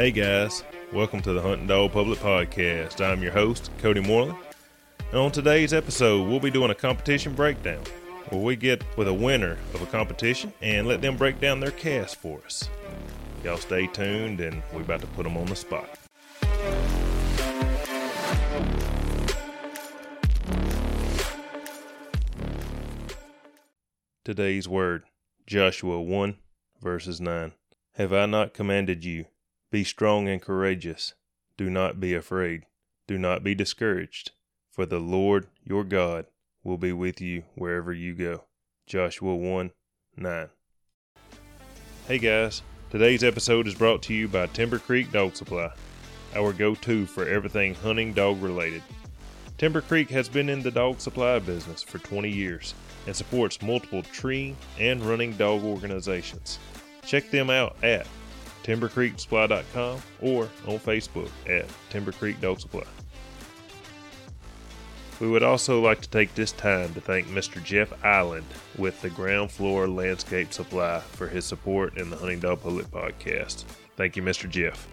Hey guys, welcome to the Hunting Dog Public Podcast. I'm your host, Cody Moreland. And on today's episode, we'll be doing a competition breakdown where we get with a winner of a competition and let them break down their cast for us. Y'all stay tuned and we're about to put them on the spot. Today's word Joshua 1 verses 9. Have I not commanded you? Be strong and courageous. Do not be afraid. Do not be discouraged, for the Lord your God will be with you wherever you go. Joshua 1 9. Hey guys, today's episode is brought to you by Timber Creek Dog Supply, our go to for everything hunting dog related. Timber Creek has been in the dog supply business for 20 years and supports multiple tree and running dog organizations. Check them out at timbercreeksupply.com or on Facebook at Timber Creek Dog Supply. We would also like to take this time to thank Mr. Jeff Island with the Ground Floor Landscape Supply for his support in the Hunting Dog Public Podcast. Thank you, Mr. Jeff.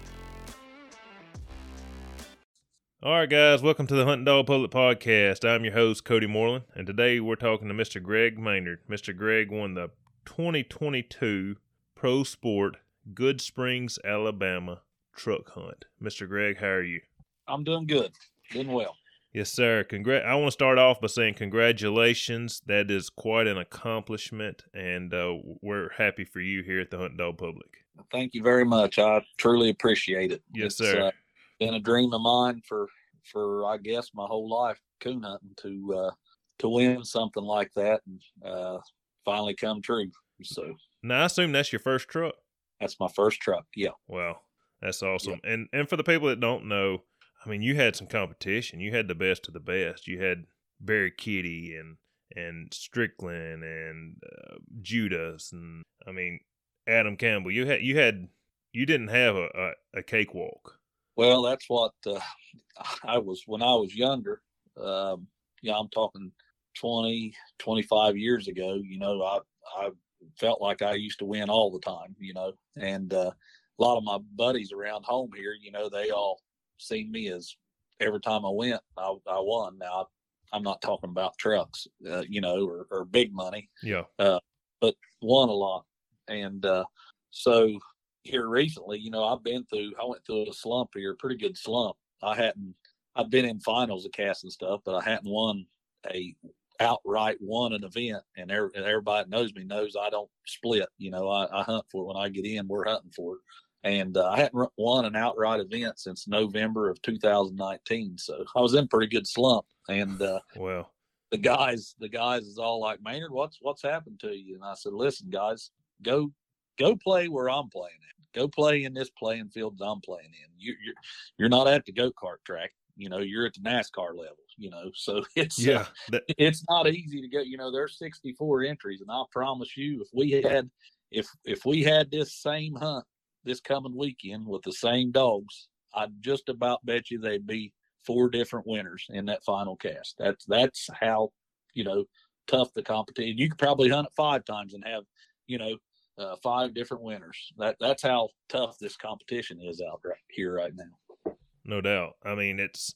All right, guys, welcome to the Hunting Dog Public Podcast. I'm your host, Cody Moreland, and today we're talking to Mr. Greg Maynard. Mr. Greg won the 2022 Pro Sport Good Springs, Alabama truck hunt. Mr. Greg, how are you? I'm doing good, doing well. Yes, sir. Congrat. I want to start off by saying congratulations. That is quite an accomplishment, and uh, we're happy for you here at the Hunt Dog Public. Thank you very much. I truly appreciate it. Yes, It's, sir. uh, been a dream of mine for for I guess my whole life coon hunting to uh, to win something like that and uh, finally come true. So now, I assume that's your first truck. That's my first truck. Yeah. Wow, that's awesome. And and for the people that don't know, I mean, you had some competition. You had the best of the best. You had Barry Kitty and and Strickland and uh, Judas and I mean Adam Campbell. You had you had you didn't have a a, a cakewalk. Well, that's what uh, I was when I was younger. Um, yeah, I'm talking 20, 25 years ago. You know, I I felt like I used to win all the time. You know, and uh, a lot of my buddies around home here, you know, they all seen me as every time I went, I, I won. Now, I'm not talking about trucks, uh, you know, or, or big money Yeah. Uh, but won a lot. And uh, so here recently, you know, I've been through, I went through a slump here, a pretty good slump. I hadn't, I've been in finals of casting stuff, but I hadn't won a outright won an event. And everybody that knows me knows I don't split. You know, I, I hunt for it when I get in. We're hunting for it. And uh, I hadn't won an outright event since November of 2019. So I was in pretty good slump. And uh, Well, the guys the guys is all like maynard what's what's happened to you and i said listen guys go go play where i'm playing at go play in this playing field that i'm playing in you, you're you're not at the go-kart track you know you're at the nascar level you know so it's uh, yeah. That, it's not easy to go you know there's 64 entries and i promise you if we had if if we had this same hunt this coming weekend with the same dogs i'd just about bet you they'd be four different winners in that final cast that's that's how you know tough the competition you could probably hunt it five times and have you know uh, five different winners that that's how tough this competition is out right here right now no doubt. I mean, it's.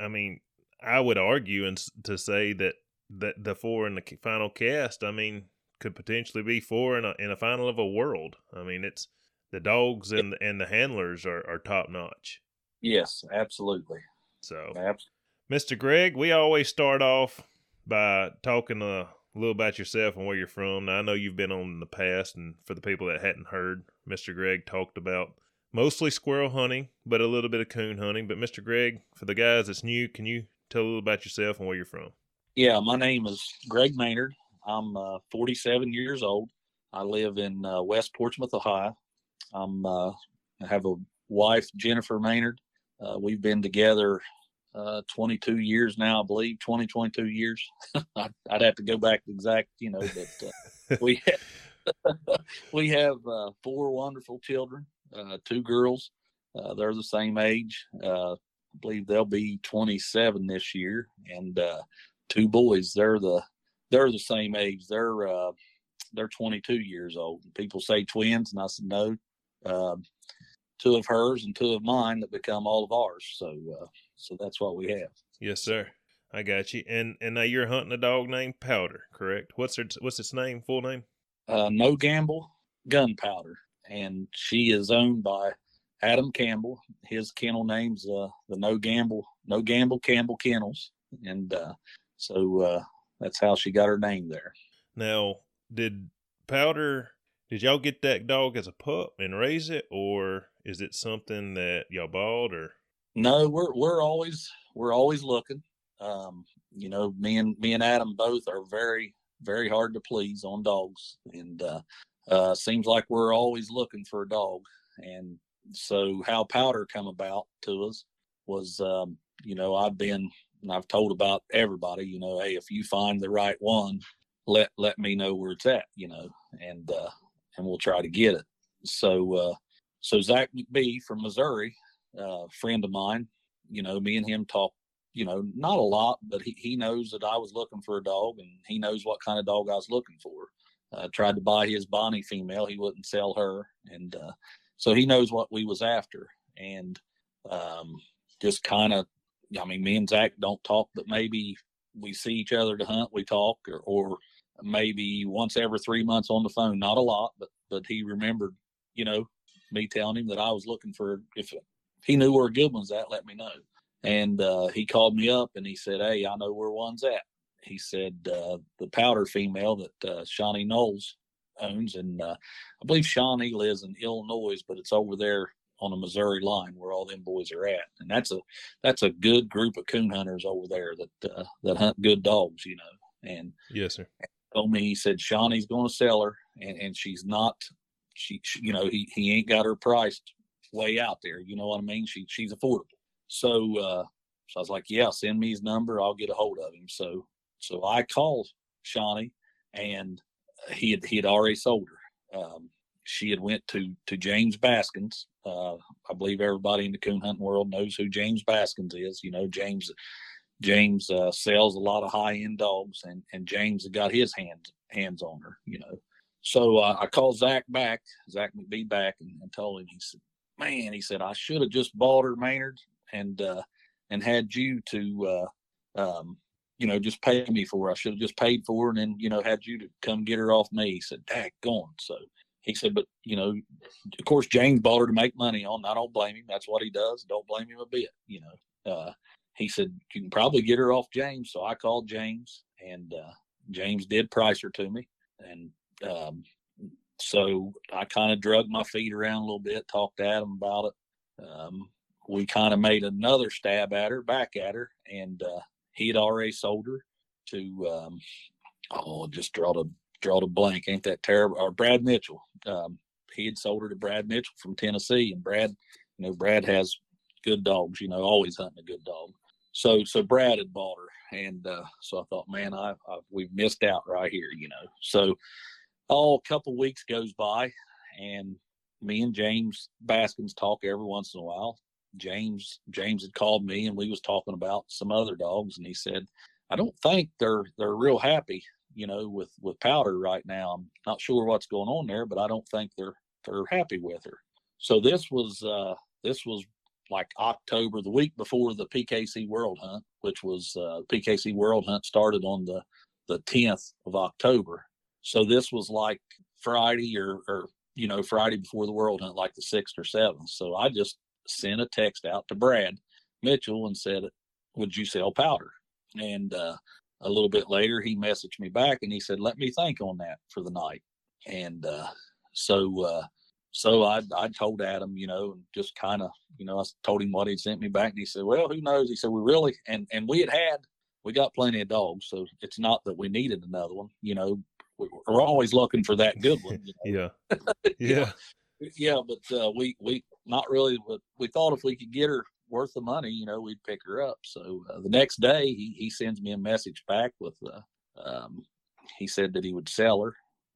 I mean, I would argue and to say that that the four in the final cast. I mean, could potentially be four in a in a final of a world. I mean, it's the dogs and and the handlers are are top notch. yes absolutely So, Abs- Mr. Greg, we always start off by talking a little about yourself and where you're from. Now, I know you've been on in the past, and for the people that hadn't heard, Mr. Greg talked about mostly squirrel hunting, but a little bit of coon hunting. But, Mr. Greg, for the guys that's new, can you tell a little about yourself and where you're from? Yeah, my name is Greg Maynard. I'm uh, 47 years old. I live in uh, West Portsmouth, Ohio. I'm uh, I have a wife, Jennifer Maynard. Uh, we've been together uh, 22 years now, I believe. 20, 22 years. I'd, I'd have to go back exact, you know, but uh, we we have uh, four wonderful children, uh, two girls. Uh, they're the same age. Uh, I believe they'll be 27 this year, and uh, two boys. They're the they're the same age. They're uh, they're 22 years old. People say twins, and I said no. Um, two of hers and two of mine that become all of ours. So, uh, so that's what we have. Yes, sir. I got you. And and now you're hunting a dog named Powder, correct? What's her what's its name? Full name? Uh, no Gamble Gunpowder, and she is owned by Adam Campbell. His kennel name's uh, the No Gamble No Gamble Campbell Kennels, and uh, so uh, that's how she got her name there. Now, did Powder? Did y'all get that dog as a pup and raise it, or is it something that y'all bought? Or no, we're we're always we're always looking. Um, you know, me and me and Adam both are very very hard to please on dogs, and uh, uh, seems like we're always looking for a dog. And so, how Powder come about to us was, um, you know, I've been and I've told about everybody, you know, hey, if you find the right one, let let me know where it's at, you know, and uh, and we'll try to get it. So uh, so Zach McBee from Missouri, uh, friend of mine, you know, me and him talk, you know, not a lot, but he he knows that I was looking for a dog, and he knows what kind of dog I was looking for. Uh, tried to buy his Bonnie female, he wouldn't sell her, and uh, so he knows what we was after, and um, just kind of I mean, me and Zach don't talk, but maybe we see each other to hunt, we talk, or, or maybe once every three months on the phone. Not a lot, but but he remembered, you know, me telling him that I was looking for if he knew where good one's at, let me know. And uh, he called me up and he said, "Hey, I know where one's at." He said uh, the powder female that uh, Shawnee Knowles owns, and uh, I believe Shawnee lives in Illinois, but it's over there on the Missouri line where all them boys are at, and that's a that's a good group of coon hunters over there that uh, that hunt good dogs, you know. And yes, sir. Told me he said Shawnee's going to sell her, and and she's not. She, she, you know, he he ain't got her priced way out there. You know what I mean? She she's affordable. So uh, so I was like, yeah, send me his number. I'll get a hold of him. So so I called Shawnee, and he had he had already sold her. Um, she had went to to James Baskins. Uh, I believe everybody in the coon hunting world knows who James Baskins is. You know, James James uh, sells a lot of high end dogs, and and James had got his hands hands on her. You know, so uh, I called Zach back, Zach McBee back, and, and, told him. He said, "Man," he said, "I should have just bought her Maynard and uh, and had you to." Uh, um, you know, just pay me for. I should have just paid for her and then, you know, had you to come get her off me. He said, Dak, gone. So he said, but you know, of course, James bought her to make money on. I don't blame him. That's what he does. Don't blame him a bit. You know, uh, he said you can probably get her off James. So I called James, and uh, James did price her to me, and um, so I kind of drug my feet around a little bit, talked to Adam about it. Um, we kind of made another stab at her, back at her, and uh, he had already sold her to um, oh, just draw a draw a blank. Ain't that terrible? Or Brad Mitchell. Um, he had sold her to Brad Mitchell from Tennessee, and Brad, you know, Brad has good dogs. You know, always hunting a good dog. So, so Brad had bought her, and uh, so I thought, man, I, I we've missed out right here. You know, so all a couple weeks goes by, and me and James Baskins talk every once in a while. James James had called me, and we was talking about some other dogs, and he said, I don't think they're they're real happy you know, with with Powder right now. I'm not sure what's going on there, but I don't think they're they're happy with her. So this was uh, this was like October, the week before the PKC World Hunt, which was uh, PKC World Hunt started on the the 10th of October. So this was like Friday or or you know Friday before the World Hunt, like the sixth or seventh. So I just sent a text out to Brad Mitchell and said, "Would you sell powder?" And uh, a little bit later, he messaged me back and he said, "Let me think on that for the night." And uh, so, uh, so I I told Adam, you know, and just kind of, you know, I told him what he'd sent me back, and he said, "Well, who knows?" He said, "We really and and we had had we got plenty of dogs, so it's not that we needed another one. You know, we're always looking for that good one. You know? yeah, yeah, yeah. But uh, we we not really. But we thought if we could get her worth the money, you know, we'd pick her up. So uh, the next day, he, he sends me a message back with, uh, um, he said that he would sell her.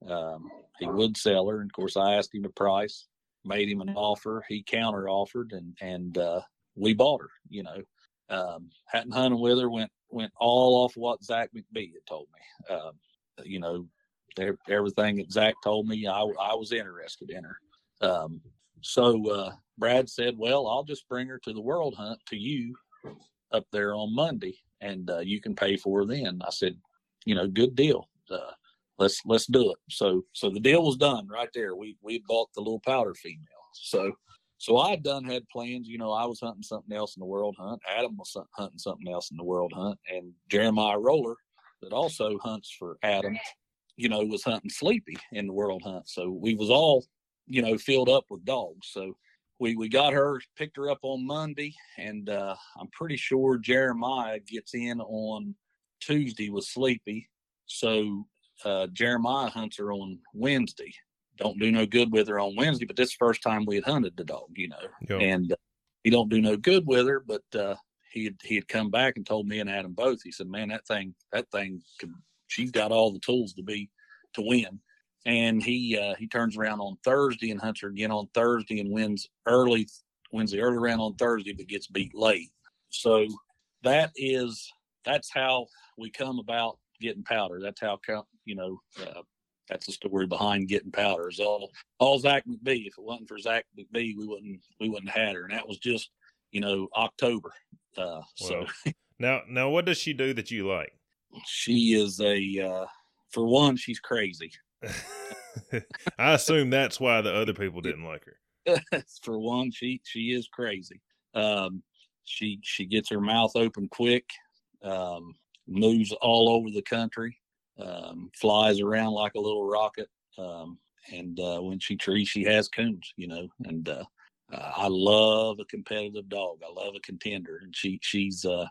Um, he would sell her. And of course, I asked him a price, made him an offer. He counter offered, and and uh, we bought her. You know, um, hadn't hunted with her. Went went all off what Zach McBee had told me. Um, you know, everything that Zach told me, I I was interested in her. Um, so uh, Brad said, "Well, I'll just bring her to the World Hunt to you up there on Monday, and uh, you can pay for her then." I said, "You know, good deal. Uh, let's let's do it." So so the deal was done right there. We we bought the little powder female. So so I had done had plans. You know, I was hunting something else in the World Hunt. Adam was hunting something else in the World Hunt, and Jeremiah Roller, that also hunts for Adam, you know, was hunting Sleepy in the World Hunt. So we was all you know, filled up with dogs. So we we got her, picked her up on Monday, and uh, I'm pretty sure Jeremiah gets in on Tuesday with Sleepy. So uh, Jeremiah hunts her on Wednesday. Don't do no good with her on Wednesday, but this first time we had hunted the dog, you know, yep. and uh, he don't do no good with her. But uh, he had he had come back and told me and Adam both. He said, "Man, that thing, that thing, could, she's got all the tools to be to win." And he uh, he turns around on Thursday and hunts her again on Thursday and wins early wins the early round on Thursday but gets beat late. So that is that's how we come about getting powder. That's how you know uh, that's the story behind getting powder. Is all all Zach McBee. If it wasn't for Zach McBee, we wouldn't we wouldn't have had her, and that was just you know October. Uh, so now now what does she do that you like? She is a uh, for one, she's crazy. I assume that's why the other people didn't like her. For one, she she is crazy. Um, she she gets her mouth open quick, um, moves all over the country, um, flies around like a little rocket. Um, and uh, when she trees, she has coons, you know. And uh, I love a competitive dog. I love a contender, and she she's uh,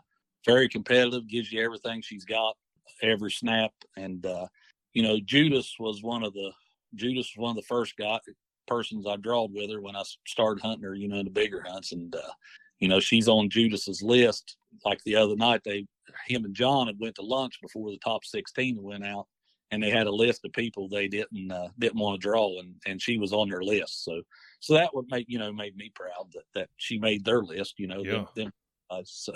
very competitive. Gives you everything she's got every snap, and uh, you know, Judas was one of the Judas was one of the first guy persons I drawed with her when I started hunting her, you know, in the bigger hunts. And uh, you know, she's on Judas's list. Like the other night, they him and John had went to lunch before the top sixteen went out, and they had a list of people they didn't uh, didn't want to draw, and and she was on their list. So so that would make you know made me proud that that she made their list. You know, yeah. them, them uh, so.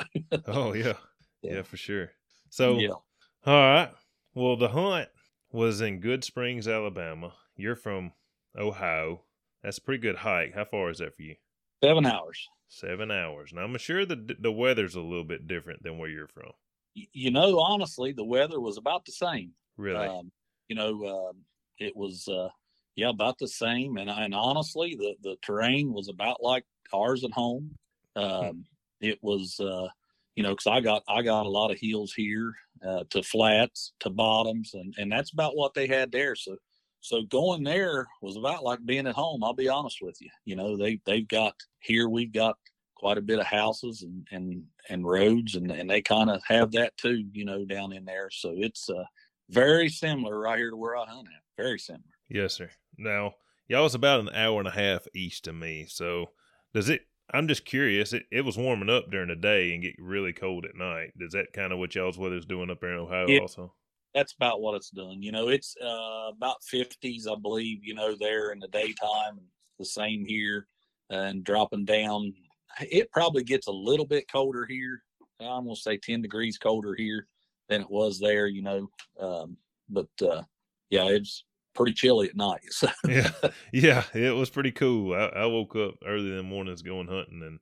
oh yeah. yeah, yeah, for sure. So yeah. All right. Well, the hunt was in Good Springs, Alabama. You're from Ohio. That's a pretty good hike. How far is that for you? Seven hours. Seven hours. Now I'm sure the the weather's a little bit different than where you're from. You know, honestly, the weather was about the same. Really? Um, you know, uh, it was uh, yeah about the same, and and honestly, the the terrain was about like ours at home. Hmm. Um, it was uh, you know, because I got I got a lot of hills here uh, to flats to bottoms, and and that's about what they had there. So so going there was about like being at home. I'll be honest with you. You know, they they've got here we've got quite a bit of houses and and and roads, and and they kind of have that too. You know, down in there. So it's uh, very similar right here to where I hunt at. Very similar. Yes, sir. Now y'all was about an hour and a half east of me. So does it I'm just curious. It, it was warming up during the day and get really cold at night. Is that kind of what y'all's weather's doing up there in Ohio yeah, also? That's about what it's done. You know, it's uh, about 50s, I believe, you know, there in the daytime. The same here and dropping down. It probably gets a little bit colder here. I'm going to say 10 degrees colder here than it was there, you know. Um, but uh, yeah, it's pretty chilly at night. So. yeah, yeah, it was pretty cool. I, I, woke up early in the mornings going hunting, and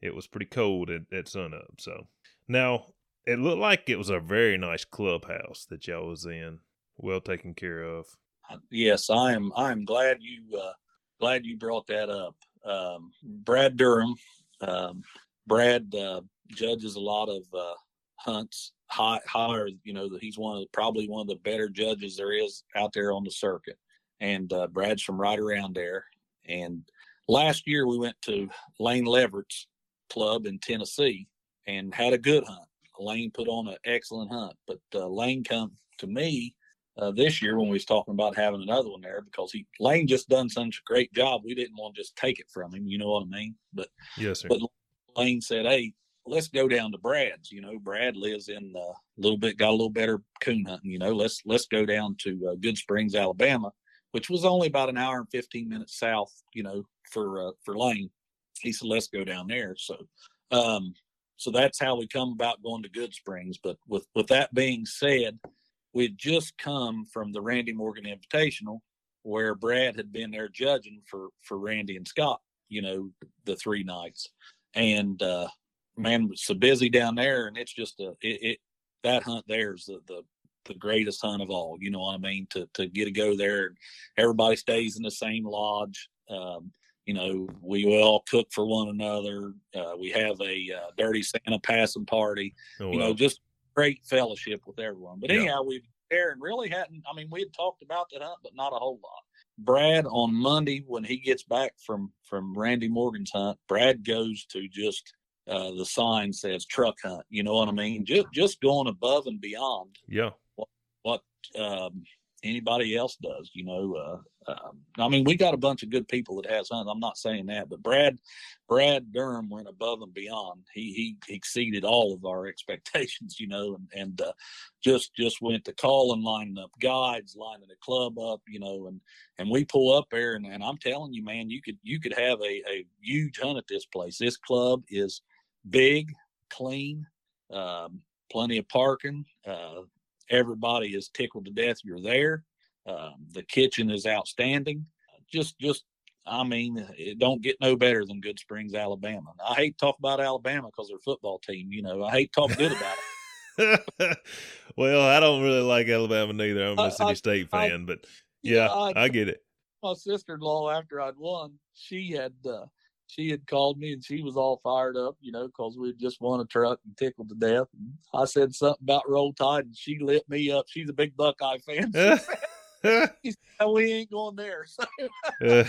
it was pretty cold at, at sunup. So now it looked like it was a very nice clubhouse that y'all was in, well taken care of. Uh, yes, I am. I am glad you uh, glad you brought that up. Um, Brad Durham. Um, Brad uh, judges a lot of uh, hunts high, higher. You know he's one of the, probably one of the better judges there is out there on the circuit. And uh, Brad's from right around there. And last year we went to Lane Leverett's club in Tennessee and had a good hunt. Lane put on an excellent hunt, but uh, Lane come to me uh, this year when we was talking about having another one there because he Lane just done such a great job. We didn't want to just take it from him. You know what I mean? But yes, sir. But Lane said, "Hey, let's go down to Brad's. You know, Brad lives in a little bit, got a little better coon hunting. You know, let's let's go down to uh, Goodsprings, Alabama, which was only about an hour and fifteen minutes south. You know, for uh, for Lane. He said, let's go down there. So, um, so that's how we come about going to Good Springs. But with with that being said, we had just come from the Randy Morgan Invitational, where Brad had been there judging for for Randy and Scott, you know, the three nights, and uh, man, was so busy down there, and it's just a it, it that hunt there is the, the the greatest hunt of all. You know what I mean? To to get to go there, everybody stays in the same lodge. Um, you know, we all cook for one another. Uh, we have a uh, dirty Santa passing party. Oh, You know, just great fellowship with everyone. But Yeah. anyhow, we there and really hadn't. I mean, we had talked about that hunt, but not a whole lot. Brad on Monday when he gets back from from Randy Morgan's hunt, Brad goes to just uh, the sign says truck hunt. You know what I mean? Just just going above and beyond yeah. what um, anybody else does. You know, uh, um, I mean, we got a bunch of good people that has hunts. I'm not saying that, but Brad, Brad Durham went above and beyond. He he exceeded all of our expectations. You know, and and uh, just just went to calling, lining up guides, lining the club up. You know, and and we pull up there, and, and I'm telling you, man, you could you could have a a huge hunt at this place. This club is big, clean. Um, plenty of parking. Uh, everybody is tickled to death you're there. Um, the kitchen is outstanding. Just, just, I mean, it don't get no better than Good Springs, Alabama. I hate to talk about Alabama because their football team. You know, I hate to talk good about it. well, I don't really like Alabama neither. I'm a Mississippi I- State I- fan, but yeah, I, I get it. my sister-in-law, after I'd won, she had, uh, she had called me and she was all fired up, you know, because we just won a truck and tickled to death. And I said something about Roll Tide, and she lit me up. She's a big Buckeye fan. She said, we ain't going there. So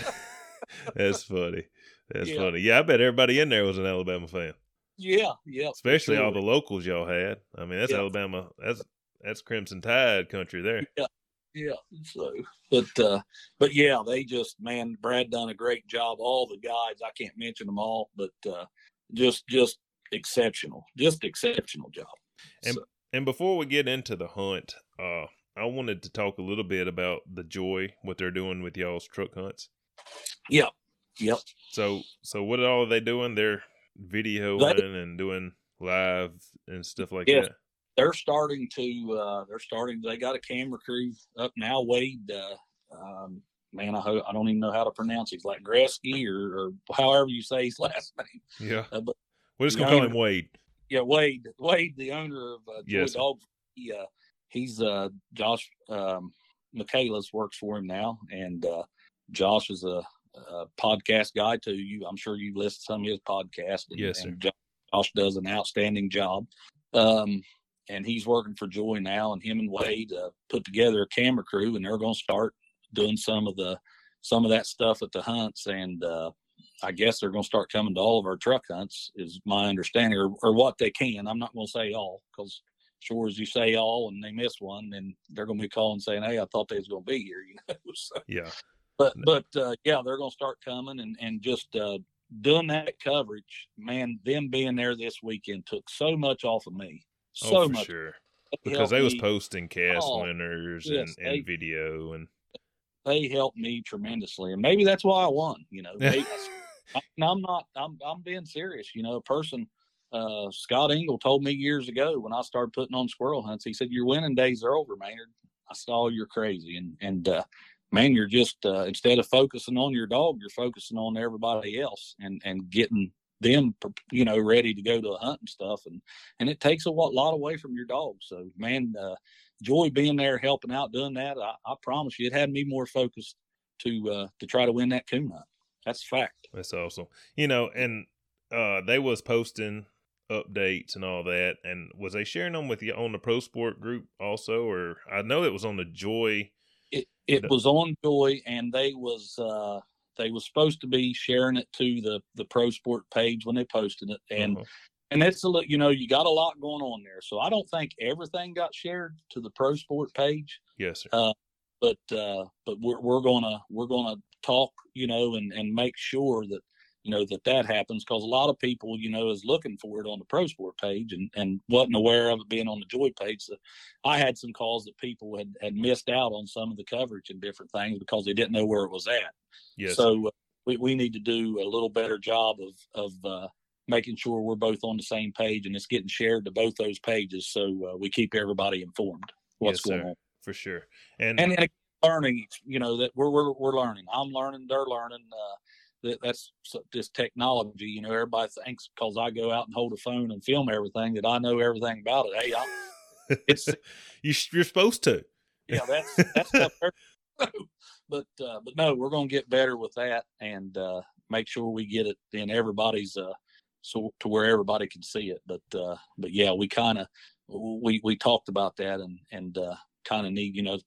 That's funny. That's Yeah. funny. Yeah, I bet everybody in there was an Alabama fan, Yeah, yeah. especially all the locals y'all had. I mean, that's Yeah. Alabama. That's that's Crimson Tide country there. Yeah. So, but uh, but yeah, they just man, Brad done a great job. All the guys, I can't mention them all, but uh, just just exceptional, just exceptional job. And- So, And before we get into the hunt, uh, I wanted to talk a little bit about the joy what they're doing with y'all's truck hunts. yeah, yep. So, so what all are they doing? They're videoing They- and doing live and stuff like Yes. that. They're starting to. Uh, they're starting. They got a camera crew up now. Wade, uh, um, man, I I don't even know how to pronounce it. Like Gresky or, or however you say his last name. Yeah, Uh, but we're just gonna call him Wade. yeah, Wade, Wade, the owner of uh, Joy Yes. Dog, he, uh, he's uh, Josh um, Michaelis works for him now, and uh, Josh is a, a podcast guy too. You, I'm sure you've listened to some of his podcasts. And, Yes, sir. and Josh does an outstanding job, um, and he's working for Joy now. And him and Wade uh, put together a camera crew, and they're going to start doing some of the some of that stuff at the hunts and. Uh, I guess they're going to start coming to all of our truck hunts, is my understanding, or, or what they can. I'm not going to say all because sure as you say all and they miss one, then they're going to be calling saying, "Hey, I thought they was going to be here," you know. So, Yeah, but but uh, yeah, they're going to start coming and and just uh, doing that coverage. Man, them being there this weekend took so much off of me. So oh for much sure. They Because they was me- posting cast Oh, winners yes, and, and they- video and They helped me tremendously, and maybe that's why I won. You know, maybe, I, I'm not. I'm I'm being serious. You know, a person. Uh, Scott Engel told me years ago when I started putting on squirrel hunts. He said, "Your winning days are over, Maynard." I saw you're crazy, and and uh, man, you're just uh, instead of focusing on your dog, you're focusing on everybody else and and getting them, you know, ready to go to a hunt and stuff. And and it takes a lot away from your dog. So, man, uh, joy being there, helping out, doing that. I, I promise you, it had me more focused to uh, to try to win that coon hunt. That's a fact. That's awesome. You know, and uh they was posting updates and all that. And was they sharing them with you on the Pro Sport group also, or I know it was on the Joy. It it was on Joy, and they was uh, they was supposed to be sharing it to the the Pro Sport page when they posted it, and Uh-huh. and it's a look. You know, you got a lot going on there, so I don't think everything got shared to the Pro Sport page. yes, sir. Uh, but uh, but we're we're gonna we're gonna talk, you know, and and make sure that you know that that happens because a lot of people, you know, is looking for it on the Pro Sport page and and wasn't aware of it being on the Joy page. So I had some calls that people had had missed out on some of the coverage and different things because they didn't know where it was at. yes. So uh, we we need to do a little better job of of uh, making sure we're both on the same page and it's getting shared to both those pages so uh, we keep everybody informed what's Yes, going sir. on for sure. And, and, and learning. You know that we're we're we're learning. I'm learning. They're learning. Uh, that that's this technology. You know, everybody thinks because I go out and hold a phone and film everything that I know everything about it. Hey, I'm, it's you, you're supposed to. Yeah, that's that's stuff. but uh, but no, we're going to get better with that and uh, make sure we get it in everybody's uh, so to where everybody can see it. But uh, but yeah, we kind of we we talked about that and and uh, kind of need you know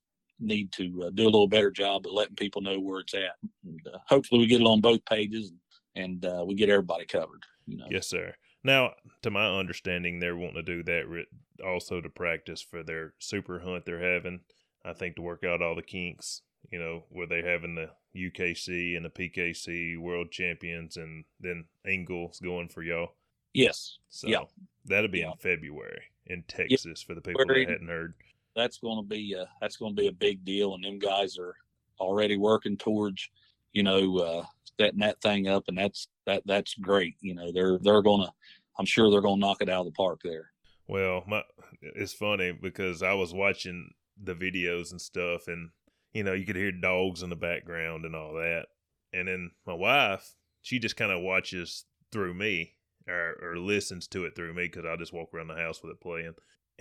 need to uh, do a little better job of letting people know where it's at. And, uh, hopefully, we get it on both pages and, uh, we get everybody covered. You know. Yes, sir. Now, to my understanding, they're wanting to do that also to practice for their super hunt they're having. I think to work out all the kinks. You know, where they're having the UKC and the PKC World Champions, and then Ingles going for y'all. Yes. So yeah. that'll be yeah. in February in Texas yeah. for the people that hadn't heard that's going to be a, that's going to be a big deal, and them guys are already working towards you know uh, setting that thing up, and that's that that's great. You know, they're they're to I'm sure they're going to knock it out of the park there. Well, my it's funny because I was watching the videos and stuff, and you know you could hear dogs in the background and all that, and then my wife she just kind of watches through me or, or listens to it through me because I just walk around the house with it playing.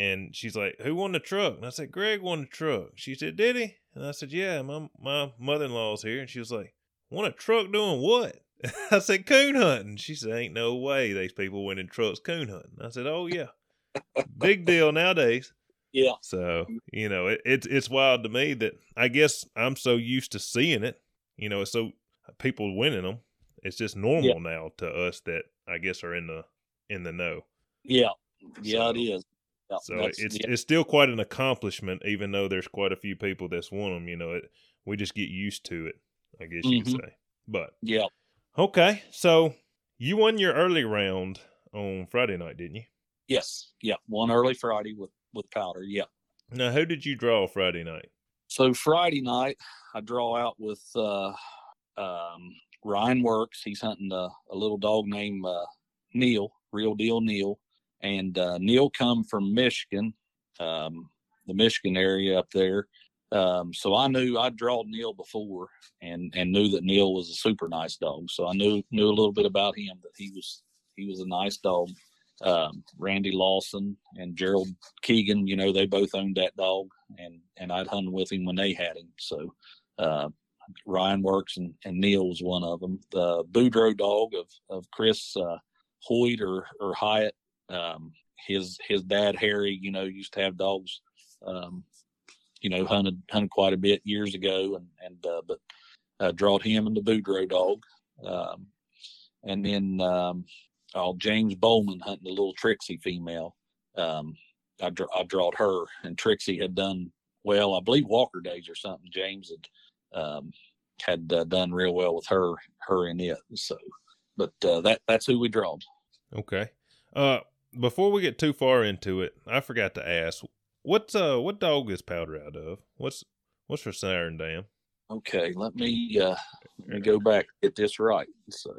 And she's like, Who won the truck? And I said, Greg won the truck. She said, Did he? And I said, Yeah, my my mother in law's here. And she was like, Won a truck doing what? I said, Coon hunting. She said, Ain't no way these people winning trucks coon hunting. I said, Oh yeah. Big deal nowadays. Yeah. So, you know, it, it's it's wild to me that I guess I'm so used to seeing it. You know, it's so people winning them. It's just normal yeah. now to us that I guess are in the in the know. Yeah. Yeah, so, it is so it's yeah. it's still quite an accomplishment, even though there's quite a few people that's won them. You know, it we just get used to it, I guess you mm-hmm. could say. But yeah, okay. So you won your early round on Friday night, didn't you? Yes. Yeah, one early Friday with with powder. Yeah. Now, who did you draw Friday night? So Friday night, I draw out with uh, um, Ryan Works. He's hunting a, a little dog named uh, Neil, Real Deal Neil and uh, Neil come from Michigan, um, the Michigan area up there. Um, so I knew I'd drawn Neil before, and and knew that Neil was a super nice dog. So I knew knew a little bit about him that he was he was a nice dog. Um, Randy Lawson and Gerald Keegan, you know, they both owned that dog, and and I'd hunted with him when they had him. So uh, Ryan Works and, and Neil was one of them. The Boudreaux dog of of Chris uh, Hoyt or or Hyatt um, his his dad Harry, you know, used to have dogs. Um, you know, hunted hunted quite a bit years ago, and and uh, but uh, drawed him and the Boudreaux dog, um, and then um, oh, James Bowman hunting the little Trixie female. Um, I draw I drawed her, and Trixie had done well. I believe Walker Days or something. James had um, had uh, done real well with her her in it. So, but uh, that that's who we drawed. Okay. Uh, before we get too far into it, I forgot to ask what's uh what dog is powder out of? What's what's for sire and dam? Okay, let me uh let me go back get this right. So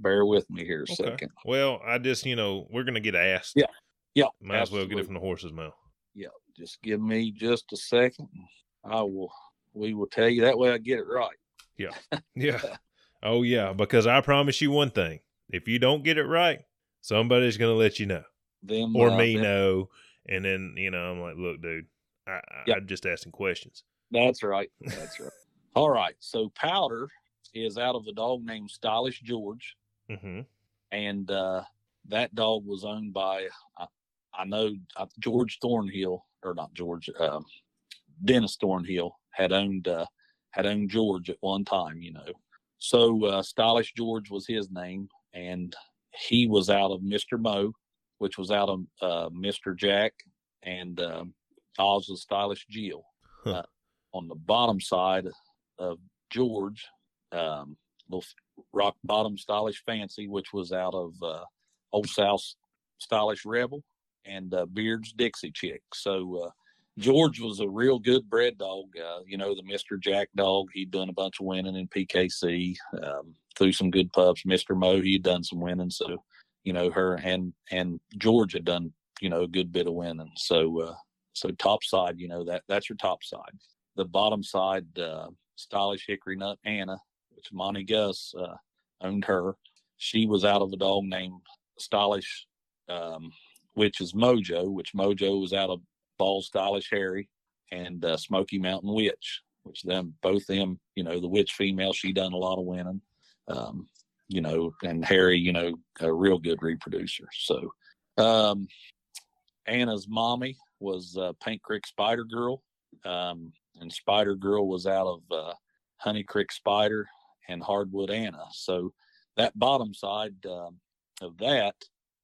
bear with me here a okay. second. Well, I just you know we're gonna get asked. Yeah, yeah. Might absolutely. as well get it from the horse's mouth. Yeah, just give me just a second. I will. We will tell you that way. I get it right. Yeah, yeah. oh yeah, because I promise you one thing: if you don't get it right, somebody's gonna let you know them or uh, me know, and then you know I'm like, look, dude, I, yep. I'm just asking questions. That's right. That's right. All right. So powder is out of a dog named Stylish George, mm-hmm. and uh, that dog was owned by I, I know uh, George Thornhill or not George, uh, Dennis Thornhill had owned uh, had owned George at one time. You know, so uh, Stylish George was his name, and he was out of Mister Mo, which was out of uh, Mr. Jack and um, Oz's Stylish Jill. Huh. Uh, on the bottom side of George, um, little rock bottom stylish fancy, which was out of uh, Old South stylish rebel and uh, Beard's Dixie chick. So uh, George was a real good bred dog. Uh, you know, the Mr. Jack dog, he'd done a bunch of winning in PKC, um, threw some good pups. Mr. Mo, he'd done some winning. So you know her and and George had done you know a good bit of winning. So uh, so top side, you know that that's your top side. the bottom side, uh, stylish hickory nut Anna, which Monty Gus uh, owned her. She was out of a dog named Stylish, um, which is Mojo, which Mojo was out of Ball Stylish Harry and uh, Smoky Mountain Witch, which them both them, you know, the witch female, she done a lot of winning. Um, you know, and Harry, you know, a real good reproducer. So, um, Anna's mommy was uh, Paint Creek Spider Girl, um, and Spider Girl was out of uh, Honey Creek Spider and Hardwood Anna. So that bottom side um, of that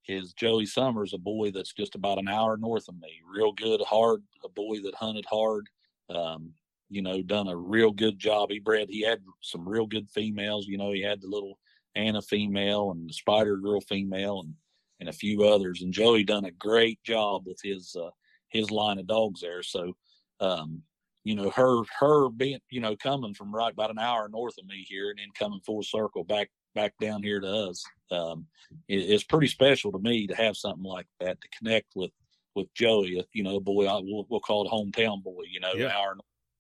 is Joey Summers, a boy that's just about an hour north of me. Real good, hard, a boy that hunted hard. Um, you know, done a real good job. He bred. He had some real good females. You know, he had the little Anna female and the Spider Girl female and and a few others. And Joey done a great job with his uh, his line of dogs there. So, um, you know, her her being you know coming from right about an hour north of me here and then coming full circle back back down here to us um, it, it's pretty special to me to have something like that to connect with with Joey. You know, boy, I, we'll, we'll call it hometown boy. You know, Yeah. an hour.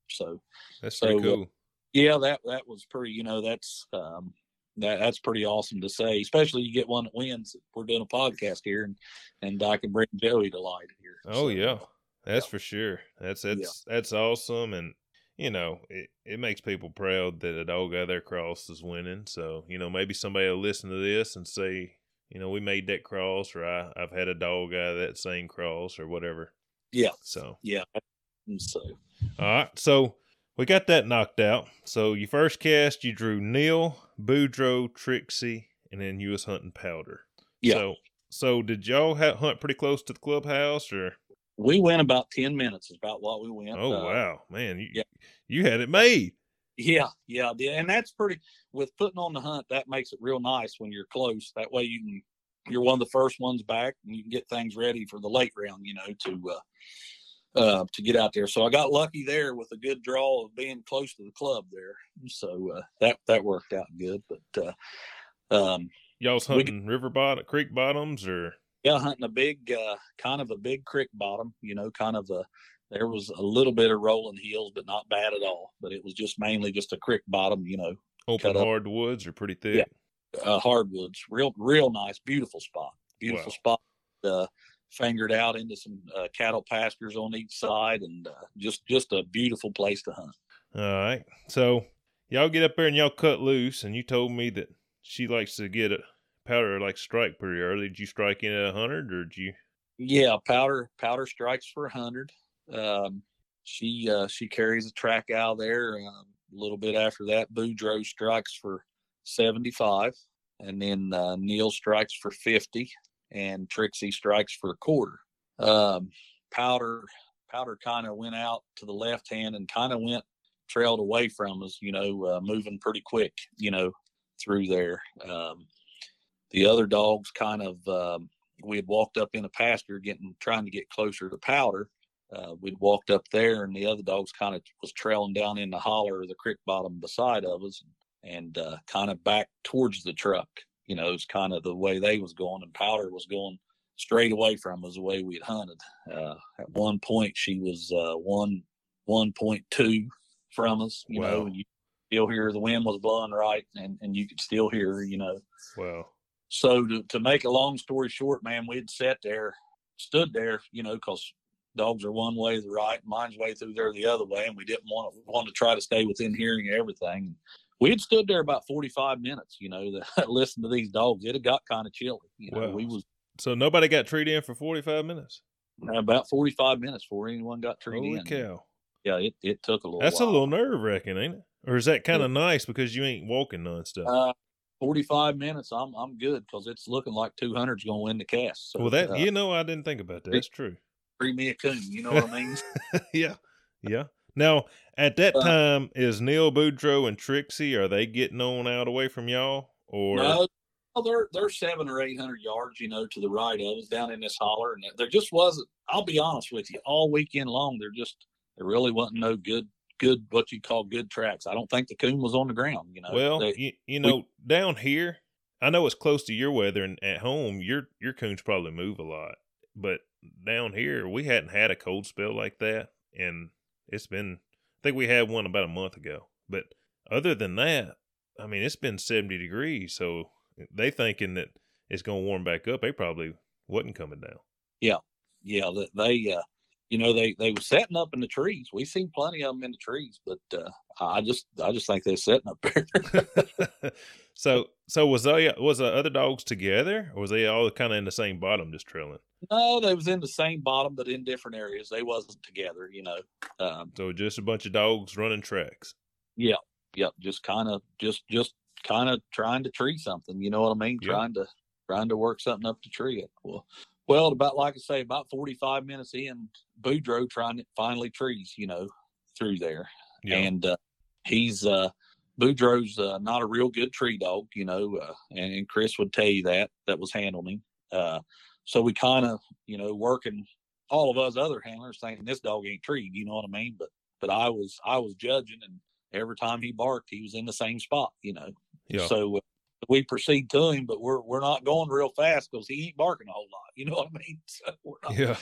So That's So, uh, cool. yeah, that that was pretty. You know, that's um, that that's pretty awesome to say. Especially you get one that wins. We're doing a podcast here, and and I can bring Joey to light here. Oh So, yeah, that's for sure. That's Yeah. that's that's awesome, and you know it, it makes people proud that a dog out there cross is winning. So you know maybe somebody will listen to this and say, you know, we made that cross, or I, I've had a dog out of that same cross, or whatever. Yeah. So yeah. So all right, so we got that knocked out. So you first cast, you drew Neil, Boudreaux, Trixie, and then you was hunting Powder. Yeah. So so did y'all ha- hunt pretty close to the clubhouse, or? we went about ten minutes. Is about what we went. Oh Uh, wow, man! You yeah. you had it made. Yeah, yeah, yeah, and that's pretty. With putting on the hunt, that makes it real nice when you're close. That way, you can you're one of the first ones back, and you can get things ready for the late round. You know, to uh, uh, to get out there. So I got lucky there with a good draw of being close to the club there. So uh, that that worked out good. But uh, um, Y'all's We hunting river bottom, creek bottoms, or yeah, hunting a big, uh, kind of a big creek bottom. You know, kind of a. There was a little bit of rolling hills, but not bad at all. But it was just mainly just a creek bottom. You know, open hardwoods, or pretty thick. Yeah. uh, hardwoods. Real, real nice, beautiful spot. Beautiful Wow. spot. Uh, fingered out into some uh, cattle pastures on each side, and uh, just just a beautiful place to hunt. All right. So y'all get up there and y'all cut loose, and you told me that she likes to get a powder like strike pretty early. Did you strike in at a hundred, or did you? Yeah, powder powder strikes for a hundred. Um, she uh, she carries a track out there. Um, a little bit after that, Boudreaux strikes for seventy five, and then uh, Neil strikes for fifty, and Trixie strikes for a quarter. Um, powder powder kind of went out to the left hand and kind of went trailed away from us. You know, uh, moving pretty quick. You know, through there. Um, the other dogs kind of um, we had walked up in a pasture getting trying to get closer to powder uh, we'd walked up there and the other dogs kind of was trailing down in the holler of the creek bottom beside of us and uh, kind of back towards the truck you know it's kind of the way they was going and powder was going straight away from us the way we had hunted uh, at one point she was uh, one 1.2 from us you know and you still hear the wind was blowing right and, and you could still hear her, you know Wow. so to, to make a long story short, man, we'd sat there, stood there, you know, because dogs are one way to the right, mine's way through there the other way, and we didn't want to want to try to stay within hearing of everything. We had stood there about forty five minutes, you know, listen to these dogs. It had got kind of chilly, you know. Wow. We was So nobody got treated in for forty five minutes. about forty five minutes before anyone got treated Holy in. cow! Yeah, it, it took a little. That's a little nerve wracking, ain't it? Or is that kind of nice because you ain't walking nonstop? Uh, forty five minutes, I'm I'm good because it's looking like two hundred's going to win the cast. So, well, that uh, you know, I didn't think about that. That's true. free me a coon. You know what I mean? yeah, yeah. Now, at that Uh, time, is Neil Boudreaux and Trixie are they getting on out away from y'all, or No, they're they're seven or eight hundred yards, you know, to the right of us down in this holler, and there just wasn't. I'll be honest with you, all weekend long, there just there really wasn't no good good what you call good tracks. I don't think the coon was on the ground. You know, well, They- you, you know, down here, I know it's close to your weather, and at home, your your coons probably move a lot, but down here, we hadn't had a cold spell like that, and it's been I think we had one about a month ago. But other than that, I mean, it's been 70 degrees. So they thinking that it's going to warm back up. They probably wasn't coming down. Yeah. Yeah. They, uh, you know, they, they were setting up in the trees. We seen plenty of them in the trees, but, uh, I just, I just think they're setting up there. so, so was they, was the other dogs together or was they all kind of in the same bottom, just trailing? No, they was in the same bottom, but in different areas. They wasn't together, you know. Um, so just a bunch of dogs running tracks. Yeah, yep. Just kind of, just, just kind of trying to tree something. You know what I mean? Yep. Trying to, trying to work something up to tree it. Well, well, about like I say, about forty-five minutes in, Boudreaux trying to finally trees, you know, through there, yep. and uh, he's uh, Boudreaux's uh, not a real good tree dog, you know, uh, and, and Chris would tell you that that was handling. Uh, so we kind of, you know, working all of us other handlers thinking this dog ain't treed, you know what I mean? But but I was I was judging, and every time he barked, he was in the same spot, you know. Yeah. So uh, we proceed to him, but we're we're not going real fast because he ain't barking a whole lot, you know what I mean? So we're not, yeah.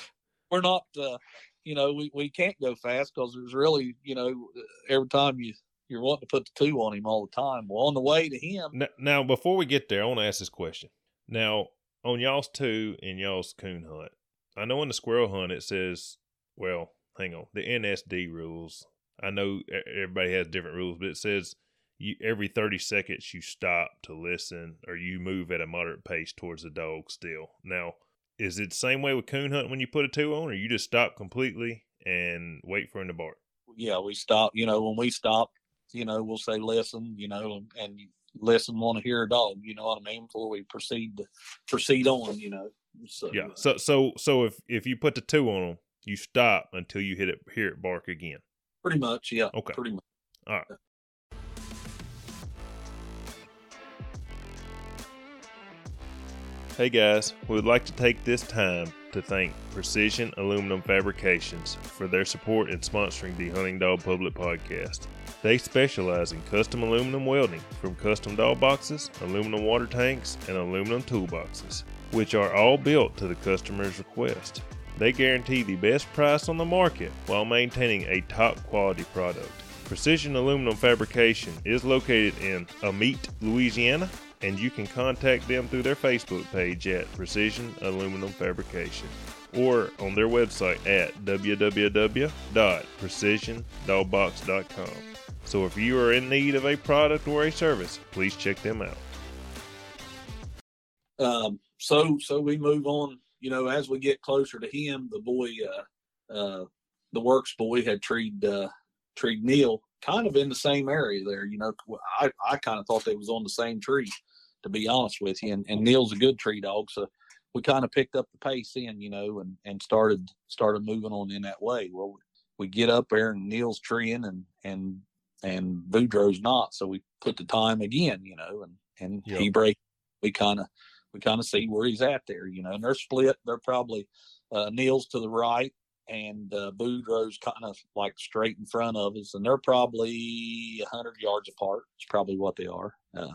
We're not, uh, you know, we, we can't go fast because there's really, you know, every time you you're wanting to put the two on him all the time. Well, on the way to him. Now, now before we get there, I want to ask this question. Now, on y'all's two and y'all's coon hunt, I know in the squirrel hunt it says, well, hang on, the NSD rules. I know everybody has different rules, but it says you every 30 seconds you stop to listen or you move at a moderate pace towards the dog still. Now, is it the same way with coon hunt when you put a two on, or you just stop completely and wait for him to bark? Yeah, we stop. You know, when we stop, you know, we'll say listen, you know, and listen, want to hear a dog. You know what I mean? Before we proceed to proceed on, you know. So, yeah. Uh, so so so if if you put the two on them, you stop until you hit it hear it bark again. Pretty much, yeah. Okay. Pretty much. All right. Hey guys, we would like to take this time to thank Precision Aluminum Fabrications for their support in sponsoring the Hunting Dog Public Podcast. They specialize in custom aluminum welding from custom dog boxes, aluminum water tanks, and aluminum toolboxes, which are all built to the customer's request. They guarantee the best price on the market while maintaining a top quality product. Precision Aluminum Fabrication is located in Amite, Louisiana, and you can contact them through their Facebook page at Precision Aluminum Fabrication or on their website at www.precisiondogbox.com. So if you are in need of a product or a service, please check them out. Um, so so we move on. You know, as we get closer to him, the boy, uh, uh, the works boy, had treed uh, treed Neil kind of in the same area there. You know, I I kind of thought they was on the same tree, to be honest with you. And, and Neil's a good tree dog, so we kind of picked up the pace in, you know, and and started started moving on in that way. Well, we get up there and Neil's treeing and and and Boudreaux's not. So we put the time again, you know, and and yep. he break. We kind of we kind of see where he's at there, you know. And they're split. They're probably uh, Neil's to the right, and uh, Boudreaux's kind of like straight in front of us, and they're probably hundred yards apart. It's probably what they are. Uh,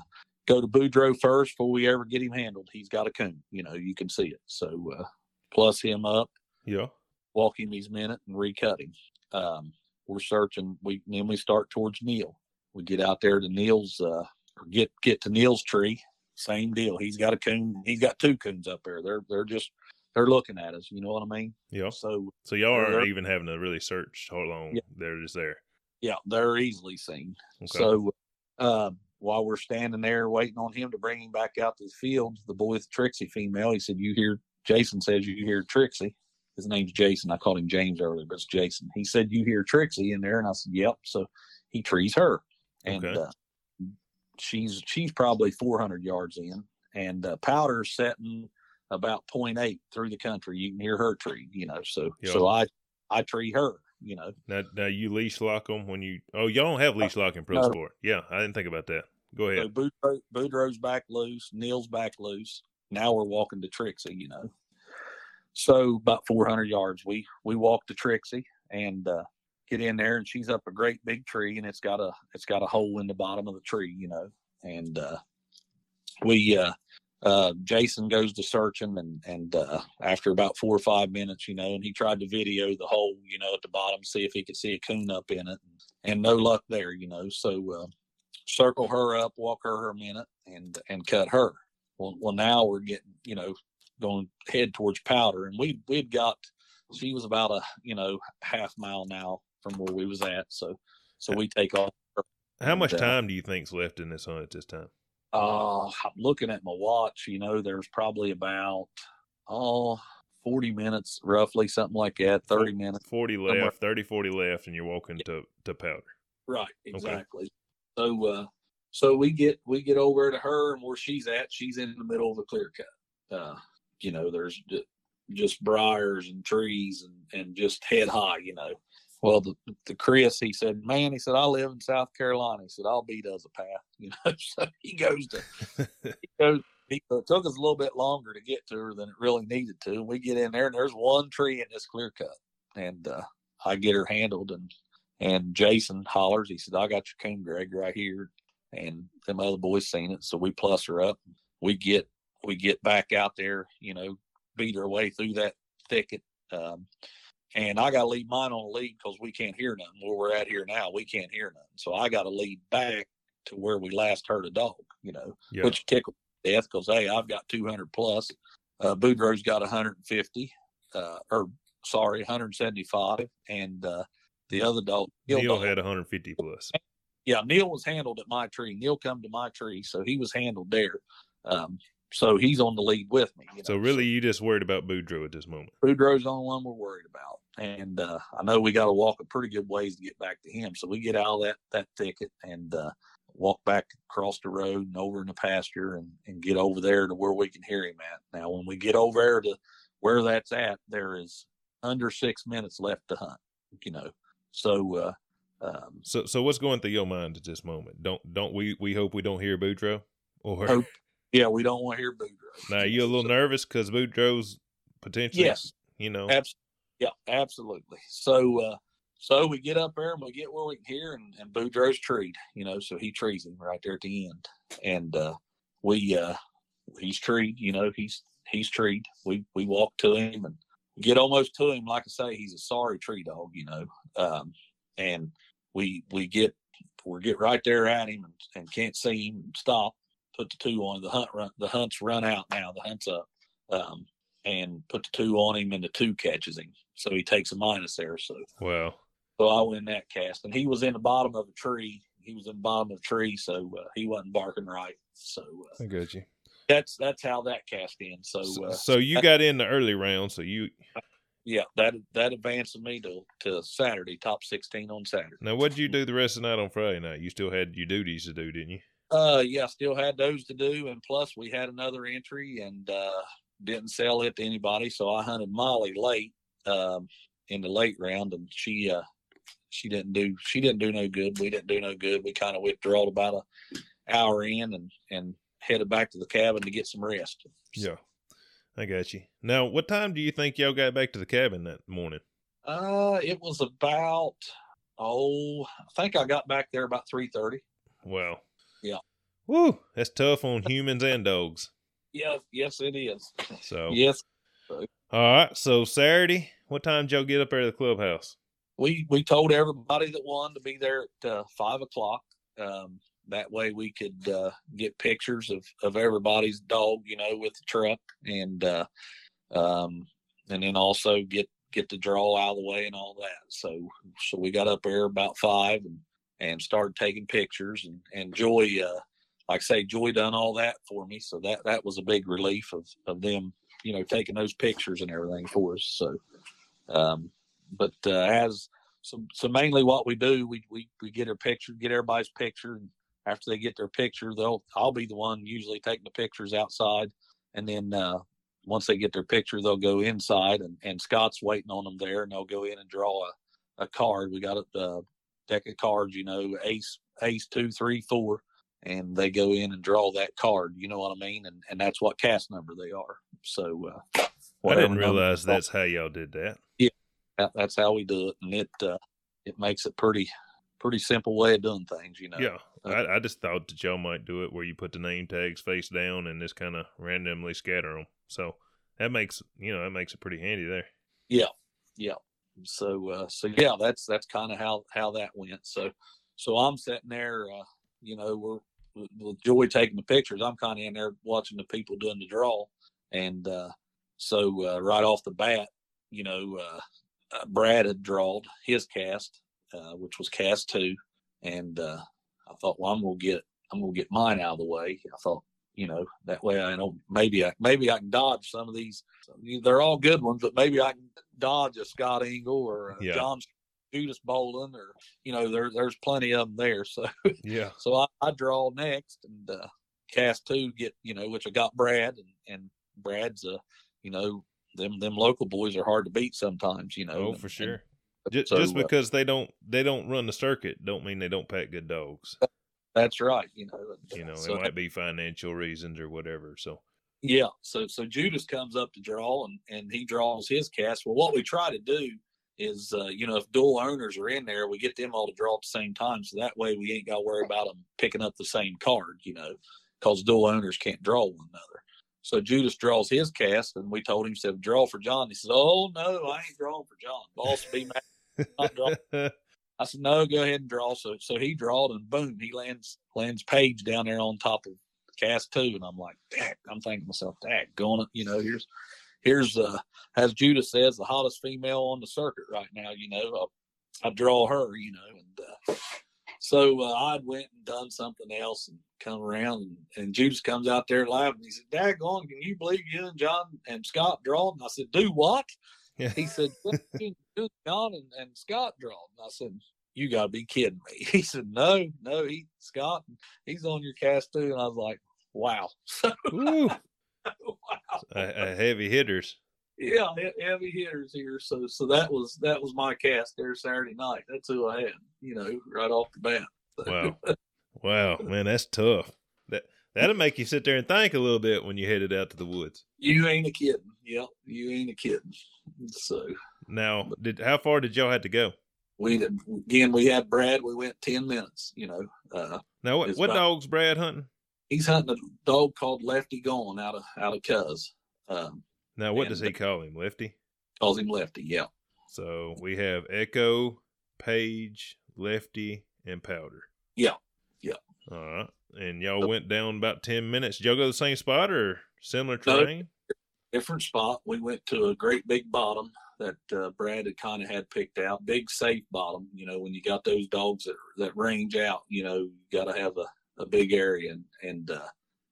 go to Boudreaux first before we ever get him handled. He's got a coon, you know. You can see it. So uh, plus him up. Yeah. Walk him his minute and recut him. Um, we're searching. We then we start towards Neil. We get out there to Neil's, uh, or get get to Neil's tree. Same deal. He's got a coon. He's got two coons up there. They're they're just they're looking at us. You know what I mean? Yeah. So so y'all aren't even having to really search how long. Yeah. They're just there. Yeah, they're easily seen. Okay. So uh, while we're standing there waiting on him to bring him back out to the field, the boy with the Trixie female, he said, "You hear?" Jason says, "You hear Trixie." his name's Jason. I called him James earlier, but it's Jason. He said, "You hear Trixie in there?" And I said, "Yep." So he trees her, and okay. uh, she's she's probably 400 yards in, and uh, Powder's setting about 0.8 through the country. You can hear her tree, you know. So yep. so I I tree her, you know. Now now you leash lock them when you oh y'all don't have leash lock in pro no. sport. Yeah, I didn't think about that. Go ahead. So Boudreaux, Boudreaux's back loose, Neil's back loose. Now we're walking to Trixie, you know. So about 400 yards, we we walk to Trixie and uh, get in there, and she's up a great big tree, and it's got a it's got a hole in the bottom of the tree, you know. And uh, we uh, uh, Jason goes to searching, and and uh, after about four or five minutes, you know, and he tried to video the hole, you know, at the bottom, see if he could see a coon up in it. and no luck there, you know. So uh, circle her up, walk her a minute, and and cut her. Well, well, now we're getting, you know, going head towards powder, and we we'd got she was about a you know half mile now from where we was at, so so we take off. How much time do you think's left in this hunt at this time? Uh, I'm looking at my watch. You know, there's probably about oh 40 minutes roughly something like that 30 minutes 40 left somewhere. 30 40 left and you're walking to to powder right exactly okay. So uh so we get we get over to her and where she's at she's in the middle of a clear cut. Uh you know there's just briars and trees and and just head high you know. Well the the chris he said man he said i live in south carolina. He said i'll beat us a path you know. So he goes to he goes it took us a little bit longer to get to her than it really needed to. And we get in there, and there's one tree in this clear cut, and uh, I get her handled, and and Jason hollers. He said, "I got your coon, Greg, right here." And them other boys seen it, so we plus her up. We get we get back out there, you know, beat our way through that thicket. Um, and I got to leave mine on a lead because we can't hear nothing. Where we're at here now, we can't hear nothing. So I got to lead back to where we last heard a dog, you know, yeah. which tickled death because hey, I've got 200 plus. Uh, Boudreaux's got 150, uh, or sorry, 175, and uh, the other dog Neil, Neil had 150 plus. Yeah, Neil was handled at my tree. Neil come to my tree, so he was handled there. Um, so he's on the lead with me. You know? So really, you just worried about Boudreaux at this moment. Boudreaux's the only one we're worried about, and uh, I know we got to walk a pretty good ways to get back to him. So we get out of that that thicket, and uh, walk back across the road and over in the pasture and, and get over there to where we can hear him at. Now, when we get over there to where that's at, there is under six minutes left to hunt, you know. So, uh, um, so, so what's going through your mind at this moment? Don't, don't we, we hope we don't hear Boudreaux or, hope, yeah, we don't want to hear Boudreaux. Now, you a little so, nervous because Boudreaux's potentially, yes, you know, abs- yeah, absolutely. So, uh, so we get up there and we get where we can hear, and, and Boudreaux's treed, you know, so he trees him right there at the end. And uh, we, uh, he's treed, you know, he's he's treed. We we walk to him and get almost to him. Like I say, he's a sorry tree dog, you know. Um, and we we get we get right there at him and, and can't see him. Stop, put the two on. The hunt run. The hunt's run out now. The hunt's up. Um, and put the two on him, and the two catches him. So he takes a minus there. So well, so I win that cast, and he was in the bottom of a tree. He was in the bottom of a tree, so uh, he wasn't barking right. So uh, I got you. That's that's how that cast in. So so, uh, so you got in the early round. So you yeah that that advanced me to to Saturday top sixteen on Saturday. Now what did you do the rest of the night on Friday night? You still had your duties to do, didn't you? Uh yeah, still had those to do, and plus we had another entry and uh didn't sell it to anybody, so I hunted Molly late um in the late round, and she uh she didn't do she didn't do no good. We didn't do no good. We kind of withdrew about a hour in and and headed back to the cabin to get some rest. Yeah, I got you. Now, what time do you think y'all got back to the cabin that morning? Uh, it was about oh, I think I got back there about three thirty. Well, yeah. Woo, that's tough on humans and dogs. Yes, yes, it is. So yes. All right. So Saturday, what time did y'all get up there at the clubhouse? we we told everybody that won to be there at uh, five o'clock. Um, that way we could uh, get pictures of, of everybody's dog, you know, with the truck, and uh, um, and then also get get the draw out of the way and all that. So so we got up there about five and and started taking pictures and and Joy, uh, like I say, Joy done all that for me. So that that was a big relief of of them, you know, taking those pictures and everything for us. So um, but uh, as so, so mainly what we do, we, we, we get a picture, get everybody's picture. And after they get their picture, they'll, I'll be the one usually taking the pictures outside. And then, uh, once they get their picture, they'll go inside and, and Scott's waiting on them there and they'll go in and draw a, a card. We got a, a deck of cards, you know, ace, ace two, three, four, and they go in and draw that card. You know what I mean? And, and that's what cast number they are. So, uh, I didn't realize that's how y'all did that. Yeah that's how we do it, and it uh, it makes it pretty pretty simple way of doing things. You know. Yeah, I, I just thought that y'all might do it where you put the name tags face down and just kind of randomly scatter them. So that makes you know that makes it pretty handy there. Yeah, yeah. so uh, so yeah, that's that's kind of how how that went. So so I'm sitting there, uh, you know, we're with Joy taking the pictures. I'm kind of in there watching the people doing the draw, and uh, so uh, right off the bat, you know, uh, uh, Brad had drawed his cast, uh, which was cast two, and uh, I thought, well, I'm gonna get I'm gonna get mine out of the way. I thought, you know, that way I know maybe I maybe I can dodge some of these. They're all good ones, but maybe I can dodge a Scott Engel or a Yeah. John Judas Bolin, or you know, there there's plenty of them there. So Yeah. so I, I draw next and uh, cast two, get you know, which I got Brad and and Brad's uh, you know, them them local boys are hard to beat sometimes, you know. Oh, and- for sure. Just, so, just uh, because they don't they don't run the circuit, don't mean they don't pack good dogs. that's right, you know. You know, so it might be financial reasons or whatever. So Yeah. So so Judas comes up to draw and and he draws his cast. Well, what we try to do is, uh, you know, if dual owners are in there, we get them all to draw at the same time, so that way we ain't got to worry about them picking up the same card, you know, because dual owners can't draw one another. So Judas draws his cast, and we told him, said, draw for John. He says, Oh no, I ain't drawing for John. Boss be mad. I said, no, go ahead and draw. So so he drawed and boom, he lands lands Page down there on top of cast two. And I'm like, Dak, I'm thinking to myself, Dak, going, you know, here's here's uh as Judah says, the hottest female on the circuit right now, you know. I, I draw her, you know, and uh so uh, I went and done something else and come around and, and Judas comes out there laughing. He said, Dad, on, can you believe you and John and Scott drawn? I said, Do what? Yeah. He said, "Yes, you and John and, and Scott drawn. I said, You gotta be kidding me. He said, No, no, he Scott, he's on your cast too. And I was like, Wow. Wow. a, a heavy hitters. Yeah, he- heavy hitters here. So so that was that was my cast there Saturday night. That's who I had, you know, right off the bat. Wow, wow, man, that's tough. That that'll make you sit there and think a little bit when you headed out to the woods. You ain't a kidding. Yep, you ain't a kidding. So Now, did how far did y'all have to go? we did again we had Brad, we went ten minutes, you know. Uh Now, what what about- dogs Brad hunting? he's hunting a dog called Lefty Gone out of out of Cuz. Um Now, what does he call him? Lefty. calls him Lefty, yeah. So we have Echo, Page, Lefty, and Powder. Yeah, yeah. All right. And y'all went down about ten minutes. Did y'all go to the same spot or similar No. terrain? different spot. We went to a great big bottom that uh, Brad had kind of had picked out, big safe bottom. You know, when you got those dogs that that range out, you know, you got to have a, a big area. And, and uh,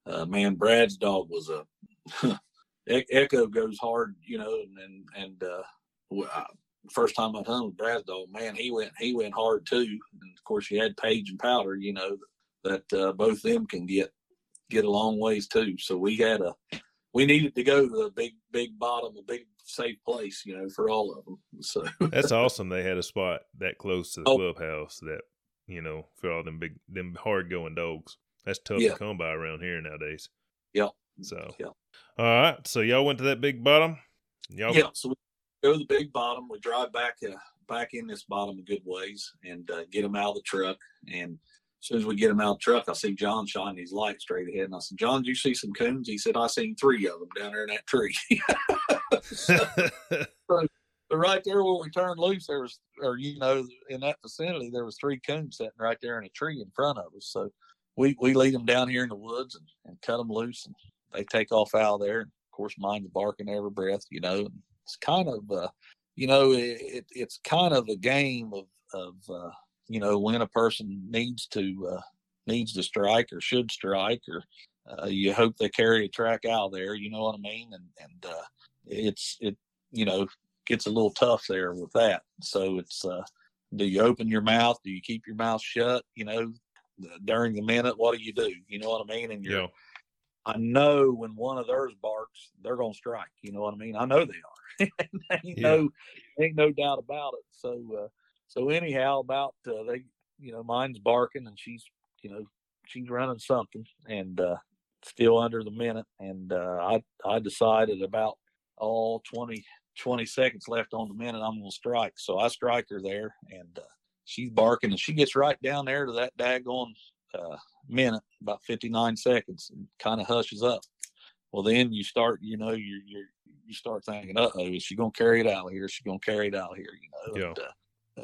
uh, man, Brad's dog was a Echo goes hard, you know, and and, and uh, first time I hunted with Brad's dog, man, he went he went hard too. And of course, you had Page and Powder, you know, that uh, both them can get get a long ways too. So we had a we needed to go to a big, big bottom, a big safe place, you know, for all of them. So That's awesome. They had a spot that close to the Oh. clubhouse that you know for all them big, them hard going dogs. That's tough Yeah. to come by around here nowadays. yeah, So, yeah, all right. So y'all went to that big bottom. Y'all, yeah. So we go to the big bottom. We drive back, uh, back in this bottom a good ways and uh, get them out of the truck. And as soon as we get them out of the truck, I see John shining his light straight ahead. And I said, John, did you see some coons? He said, I seen three of them down there in that tree. but right there where we turned loose, there was, or you know, in that vicinity, there was three coons sitting right there in a tree in front of us. So we we lead them down here in the woods and, and cut them loose, and they take off out of there. And of course, mine's barking every breath, you know. And it's kind of, uh, you know, it, it it's kind of a game of of uh, you know when a person needs to uh, needs to strike or should strike or uh, you hope they carry a track out there. You know what I mean? And and uh, it's it you know gets a little tough there with that. So it's uh, do you open your mouth? Do you keep your mouth shut? You know, during the minute, what do you do? You know what I mean? And you're, yeah. I know when one of theirs barks, they're gonna strike. You know what I mean? I know they are. ain't Yeah. no, ain't no doubt about it. So, uh, so anyhow, about uh, they, you know, mine's barking and she's, you know, she's running something and uh, still under the minute. And uh, I, I decided about all 20, 20 seconds left on the minute, I'm gonna strike. So I strike her there, and uh, she's barking, and she gets right down there to that daggone uh, minute, about 59 seconds, and kind of hushes up. Well, then you start, you know, you're you're you start thinking, uh oh, is she going to carry it out here? Is she going to carry it out here? You know, Yeah. and, uh,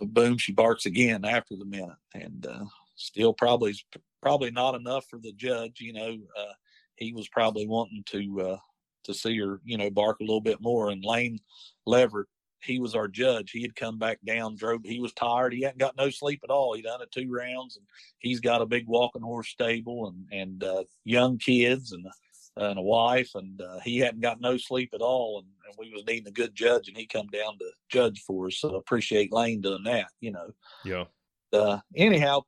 boom, she barks again after the minute, and uh, still probably probably not enough for the judge. You know, uh, he was probably wanting to uh, to see her, you know, bark a little bit more. And Lane Leverett, he was our judge. He had come back down, drove. He was tired. He hadn't got no sleep at all. He done it two rounds, and he's got a big walking horse stable and and uh, young kids and and a wife, and uh, he hadn't got no sleep at all. And, and we was needing a good judge, and he come down to judge for us. So I appreciate Lane doing that. You know. Yeah. Uh, anyhow,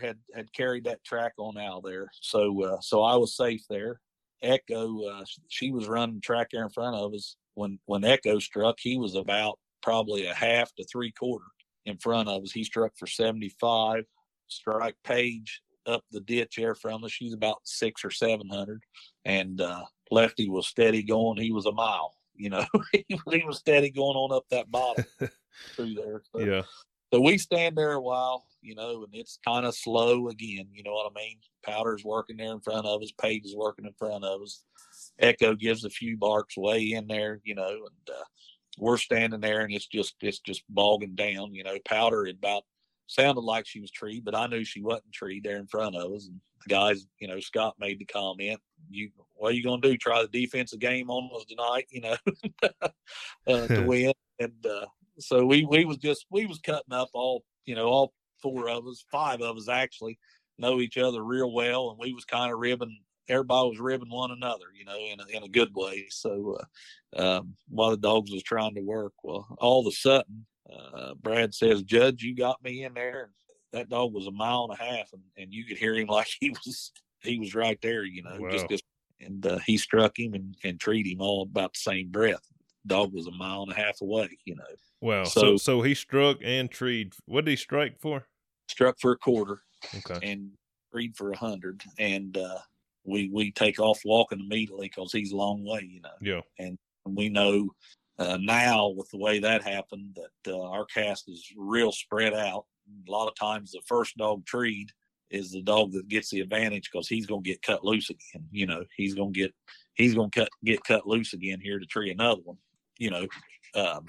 had had carried that track on out there, so uh, so I was safe there. Echo, uh, she was running track there in front of us when when Echo struck. He was about probably a half to three quarter in front of us. He struck for seventy five. Strike Page up the ditch there from us. She's about six or seven hundred, and uh, Lefty was steady going. He was a mile. You know, he, he was steady going on up that bottom through there. So, Yeah. so we stand there a while, you know, and it's kind of slow again. You know what I mean? Powder's working there in front of us. Page is working in front of us. Echo gives a few barks way in there, you know, and uh, we're standing there, and it's just it's just bogging down. You know, Powder about sounded like she was treed, but I knew she wasn't treed there in front of us. And the guys, you know, Scott made the comment, "You what are you gonna do? Try the defensive game on us tonight? You know, uh, to win?" And uh, so we we was just we was cutting up all you know all four of us, five of us actually know each other real well, and we was kind of ribbing. Everybody was ribbing one another, you know, in a, in a good way. So uh, um, while the dogs was trying to work, well, all of a sudden, uh, Brad says, "Judge, you got me in there." That dog was a mile and a half, and, and you could hear him like he was he was right there, you know, Wow. just just and uh, he struck him and, and treated him all about the same breath. Dog was a mile and a half away, you know. Wow. So, So- so he struck and treed. What did he strike for? Struck for a quarter Okay. and treed for a hundred, and uh, we we take off walking immediately because he's a long way, you know. Yeah. And we know uh, now with the way that happened that uh, our cast is real spread out. A lot of times the first dog treed is the dog that gets the advantage because he's going to get cut loose again. You know, he's going to get he's going to cut get cut loose again here to tree another one. You know, um,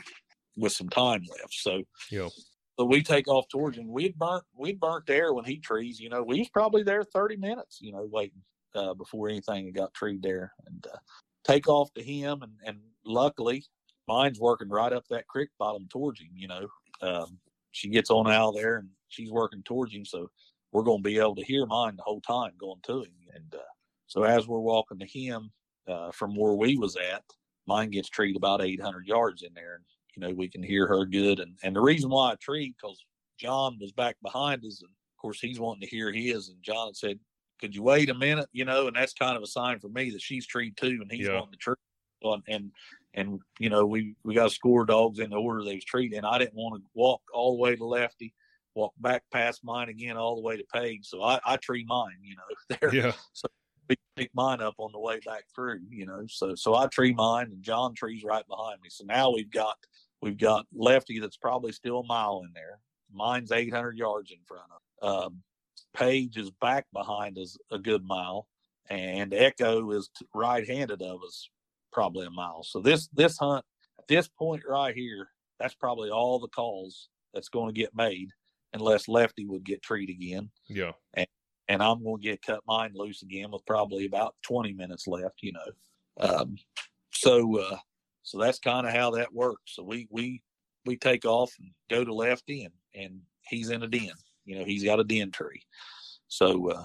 with some time left. So Yeah. so we take off towards him. We'd burnt we'd burnt there when he trees. You know, we was probably there thirty minutes. You know, waiting uh, before anything got treed there, and uh, take off to him. And and luckily, mine's working right up that creek bottom towards him. You know, um, she gets on out of there and she's working towards him, so we're going to be able to hear mine the whole time going to him. And uh, so as we're walking to him uh, from where we was at, mine gets treed about eight hundred yards in there, and you know we can hear her good. And and the reason why I treed because John was back behind us, and of course he's wanting to hear his. And John said, "Could you wait a minute?" You know, and that's kind of a sign for me that she's treed too, and he's Yeah. wanting to treat. And, and and you know we we got to score dogs in the order they was treated. And I didn't want to walk all the way to lefty, walk back past mine again all the way to Page. So I I treat mine. You know, there Yeah. we pick mine up on the way back through, you know. So so I tree mine and John trees right behind me. So now we've got we've got lefty that's probably still a mile in there. Mine's eight hundred yards in front of. Um, Page is back behind us a good mile, and Echo is right-handed of us probably a mile. So this this hunt at this point right here, that's probably all the calls that's going to get made, unless Lefty would get treed again Yeah. and I'm going to get cut mine loose again with probably about 20 minutes left, you know. Um, so, uh, so that's kind of how that works. So we, we, we take off and go to lefty and, and he's in a den, you know, he's got a den tree. So, uh,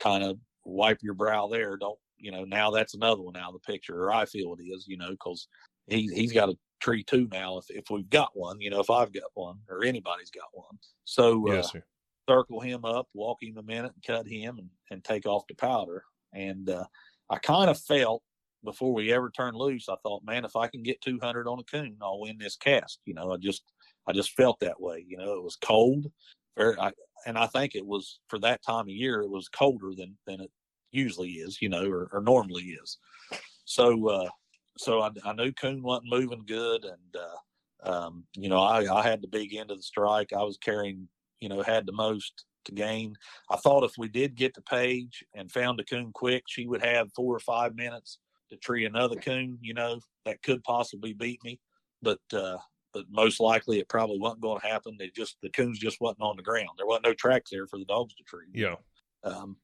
kind of wipe your brow there. Don't, you know, now that's another one out of the picture, or I feel it is, you know, cause he, he's got a tree too now. If, if we've got one, you know, if I've got one or anybody's got one. So, uh, Yes, sir. circle him up, walk him a minute, and cut him, and, and take off the powder. And uh, I kind of felt before we ever turned loose, I thought, man, if I can get 200 on a coon, I'll win this cast. You know, I just, I just felt that way. You know, it was cold, very, I, and I think it was for that time of year, it was colder than than it usually is. You know, or, or normally is. So, uh, so I, I knew coon wasn't moving good, and uh, um, you know, I, I had the big end of the strike. I was carrying you know, had the most to gain. I thought if we did get to Page and found a coon quick, she would have four or five minutes to tree another coon. You know, that could possibly beat me, but uh, but most likely it probably wasn't going to happen. They just the coons just wasn't on the ground. There wasn't no tracks there for the dogs to treat. Yeah. Um,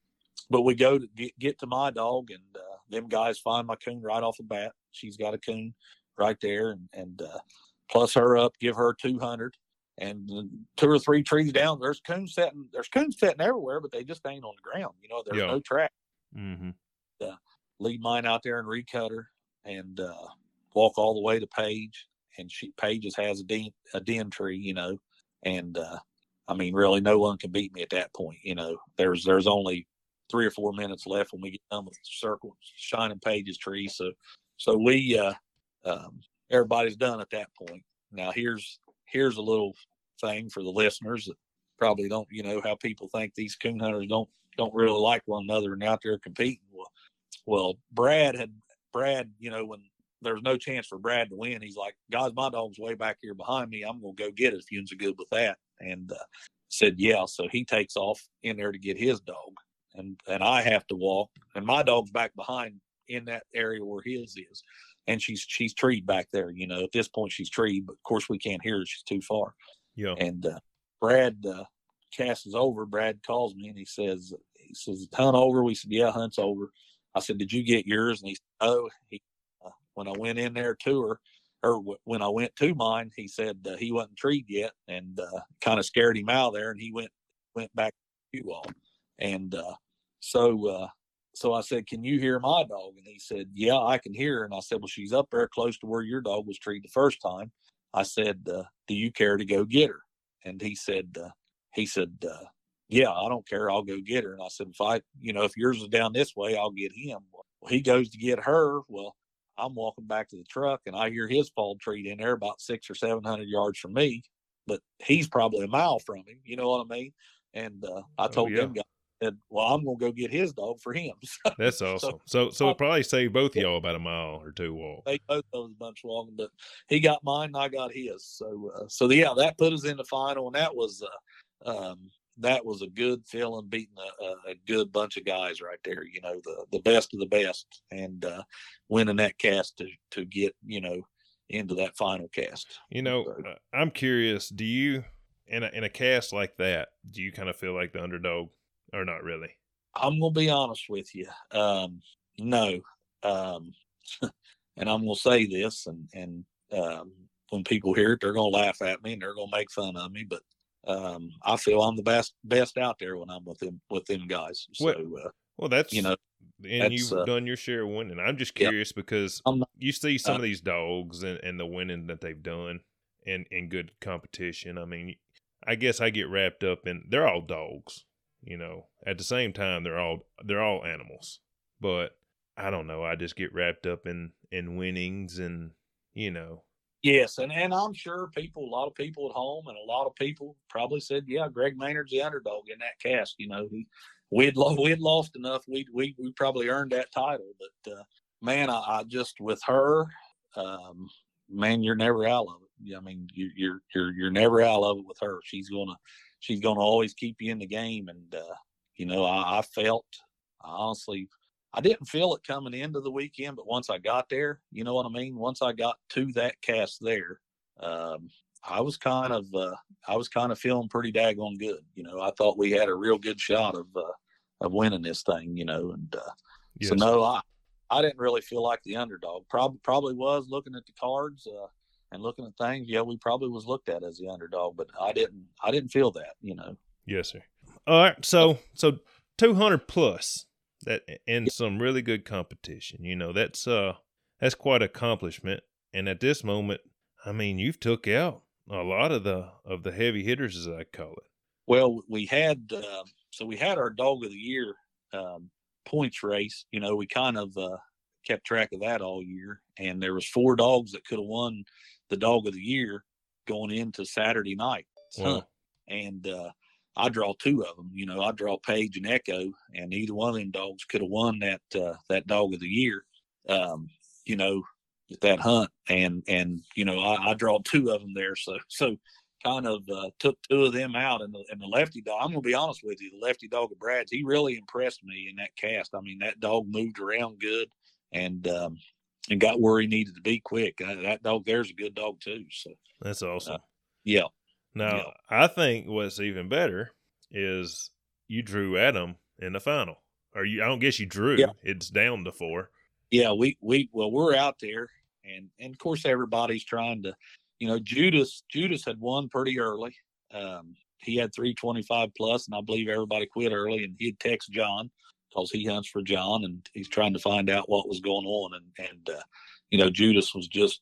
but we go to get, get to my dog, and uh, them guys find my coon right off the bat. She's got a coon right there, and and uh, plus her up, give her two hundred, and two or three trees down. There's coons setting. There's coons setting everywhere, but they just ain't on the ground. You know, there's no track. Mm-hmm. Lead mine out there and recut her, and uh, walk all the way to Page. and she Pages has a den a den tree. You know, and uh, I mean, really, no one can beat me at that point. You know, there's there's only three or four minutes left when we get done with the circle shining pages tree. So so we uh um everybody's done at that point. Now here's here's a little thing for the listeners that probably don't you know how people think these coon hunters don't don't really like one another and out there competing. Well well Brad had Brad, you know, when there was no chance for Brad to win, he's like, Guys, my dog's way back here behind me. I'm gonna go get it if you're good with that. And uh, said, Yeah. So he takes off in there to get his dog and and I have to walk, and my dog's back behind in that area where his is, and she's she's treed back there. You know, at this point she's treed, but of course we can't hear her; she's too far. Yeah. And uh, Brad uh, casts over. Brad calls me and he says, he says, "Hunt over." We said, "Yeah, hunt's over." I said, "Did you get yours?" And he said, "Oh." He uh, when I went in there to her. Or w- when I went to mine, he said uh, he wasn't treed yet, and uh, kind of scared him out there, and he went went back to you all. And uh, so uh, so I said, Can you hear my dog? And he said, Yeah, I can hear her. And I said, Well, she's up there close to where your dog was treated the first time. I said, uh, Do you care to go get her? And he said, uh, he said, uh, Yeah, I don't care. I'll go get her. And I said, If I, you know, if yours is down this way, I'll get him. Well, he goes to get her. Well, I'm walking back to the truck and I hear his fall treat in there about six or seven hundred yards from me, but he's probably a mile from him. You know what I mean? And uh, I Oh, told yeah. them guys, Said, "Well, I'm gonna go get his dog for him." That's awesome. So so it probably saved both of y'all about a mile or two walk. they both of us a bunch walking, but he got mine and I got his. So uh, so yeah, that put us in the final, and that was uh, um, that was a good feeling beating a, a, good bunch of guys right there. You know, the the best of the best, and uh, winning that cast to to get you know into that final cast. You know, So- I'm curious. Do you in a in a cast like that? Do you kind of feel like the underdog, or not really? I'm gonna be honest with you. Um, no, um, and I'm gonna say this, and and um, when people hear it, they're gonna laugh at me and they're gonna make fun of me. But um, I feel I'm the best best out there when I'm with them with them guys. So What- uh, Well, that's you know, and you've uh, done your share of winning. I'm just yeah. curious because not- you see some uh, of these dogs and, and the winning that they've done and in good competition. I mean, I guess I get wrapped up in they're all dogs. You know, at the same time they're all they're all animals. But I don't know. I just get wrapped up in in winnings and you know. yes, and and I'm sure people, a lot of people at home, and a lot of people probably said, yeah, Greg Maynard's the underdog in that cast. You know, he we'd lo- we'd lost enough. We'd we we probably earned that title, but uh, man, I, I just with her, um, man, you're never out of it. I mean, you, you're you're you're never out of it with her. She's gonna she's gonna always keep you in the game, and uh, you know, I, I felt honestly. I didn't feel it coming into the weekend, but once I got there, you know what I mean. Once I got to that cast there, um, I was kind of uh, I was kind of feeling pretty daggone good. You know, I thought we had a real good shot of uh, of winning this thing. You know, and uh, Yes. so no, I I didn't really feel like the underdog. Probably probably was looking at the cards uh, and looking at things. Yeah, we probably was looked at as the underdog, but I didn't I didn't feel that. You know. Yes, sir. All right, so so two hundred plus that in some really good competition. You know, that's uh that's quite accomplishment. And at this moment, I mean, you've took out a lot of the of the heavy hitters, as I call it. Well, we had uh, so we had our dog of the year um, points race. You know, we kind of uh, kept track of that all year, and there was four dogs that could have won the dog of the year going into Saturday night. Wow. And uh, I draw two of them. You know, I draw Paige and Echo, and either one of them dogs could have won that uh, that dog of the year. Um, you know, at that hunt, and and you know, I, I draw two of them there. So so kind of uh, took two of them out, and the and the lefty dog. I'm gonna be honest with you, the lefty dog of Brad's, he really impressed me in that cast. I mean, that dog moved around good, and um, and got where he needed to be quick. Uh, that dog there's a good dog too. So that's awesome. Uh, yeah. Now yeah. I think what's even better is you drew Adam in the final. Or you I don't guess you drew. Yeah. It's down to four. Yeah, we we well we're out there and and of course everybody's trying to you know Judas Judas had won pretty early. Um, he had 325 plus, and I believe everybody quit early. And he'd text John because he hunts for John, and he's trying to find out what was going on. And and uh, you know Judas was just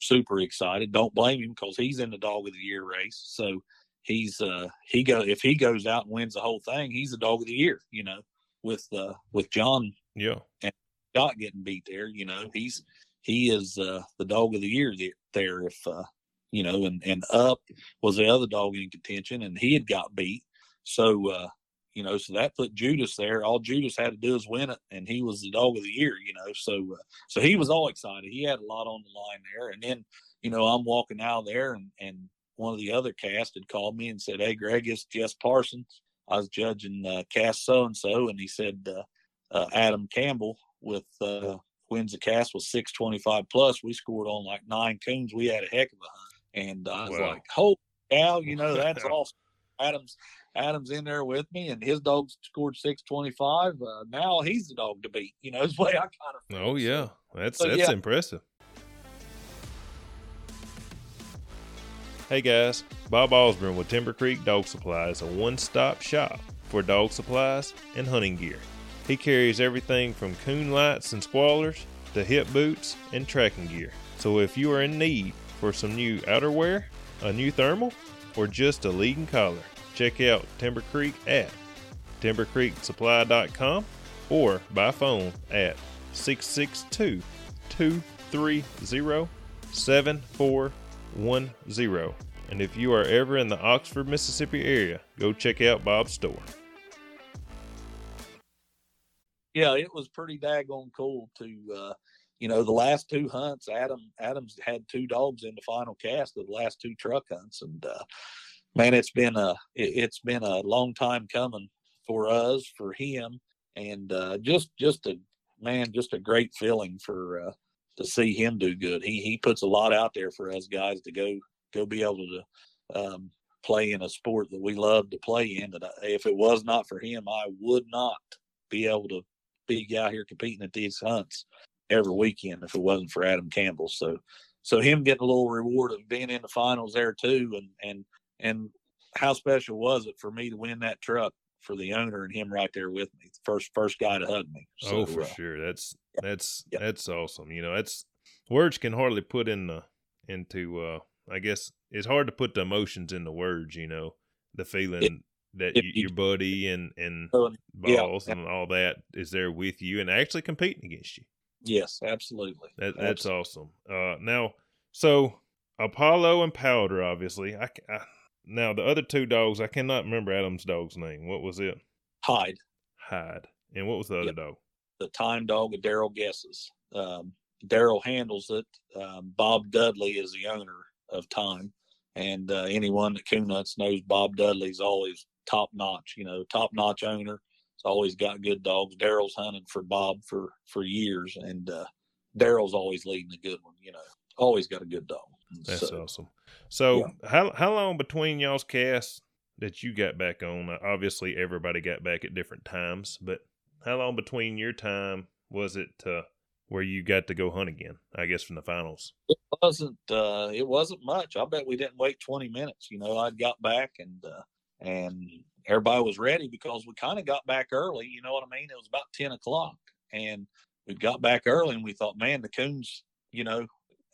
super excited. Don't blame him because he's in the dog of the year race. So he's uh he go if he goes out and wins the whole thing, he's the dog of the year. You know, with uh with John. Yeah. And Scott getting beat there. You know, he's he is uh the dog of the year there. If uh you know, and and up was the other dog in contention, and he had got beat. So uh you know, so that put Judas there. All Judas had to do is win it, and he was the dog of the year. You know, so uh, so he was all excited. He had a lot on the line there, and then you know I'm walking out there, and and one of the other cast had called me and said, "Hey, Greg, it's Jess Parsons. I was judging uh, cast so and so, and he said uh, uh, Adam Campbell with uh, wins the cast was 625 plus. We scored on like nine coons. We had a heck of a hunt, and I was wow. like, "Holy cow! You know that's awesome." Adams Adams in there with me, and his dog scored six twenty five. Uh, now he's the dog to beat. You know, is the way I kind of. Oh yeah, that's so, that's yeah. impressive. Hey guys, Bob Osborne with Timber Creek Dog Supply is a one stop shop for dog supplies and hunting gear. He carries everything from coon lights and squallers to hip boots and tracking gear. So if you are in need for some new outerwear, a new thermal, or just a leading collar, check out Timber Creek at timbercreeksupply.com or by phone at 662 230 7410. And if you are ever in the Oxford, Mississippi area, go check out Bob's store. Yeah, it was pretty daggone cool to uh, you know, the last two hunts, Adam Adams had two dogs in the final cast of the last two truck hunts, and uh, man, it's been a it, has been a long time coming for us, for him, and uh, just just a man, just a great feeling for uh, to see him do good. He he puts a lot out there for us guys to go go be able to um, play in a sport that we love to play in. That if it was not for him, I would not be able to be out here competing at these hunts every weekend if it wasn't for Adam Campbell. So so him getting a little reward of being in the finals there too and and and how special was it for me to win that truck for the owner and him right there with me, the first first guy to hug me. So, oh, for uh, sure. That's that's yeah. that's awesome. You know, that's words can hardly put in the into. uh I guess it's hard to put the emotions into words. You know, the feeling it, that you, your buddy and and balls yeah. and all that is there with you and actually competing against you. Yes, absolutely. That, that's absolutely. awesome. Uh, now, so Apollo and Powder, obviously. I, I now the other two dogs, I cannot remember Adam's dog's name. What was it? Hyde. Hyde. And what was the other yep. dog? The time dog of Daryl Guesses. Um, Daryl handles it. Um, Bob Dudley is the owner of Time, and uh, anyone that coon knows Bob Dudley's always top notch. You know, top notch owner. He's always got good dogs. Daryl's hunted for Bob for for years, and uh, Daryl's always leading a good one. You know, always got a good dog. That's so, awesome. So yeah. how how long between y'all's casts that you got back on? Uh, obviously, everybody got back at different times, but how long between your time was it to where you got to go hunt again? I guess from the finals. It wasn't. uh It wasn't much. I bet we didn't wait twenty minutes. You know, I got back and uh and everybody was ready because we kind of got back early. You know what I mean? It was about ten o'clock, and we got back early, and we thought, man, the coons, you know,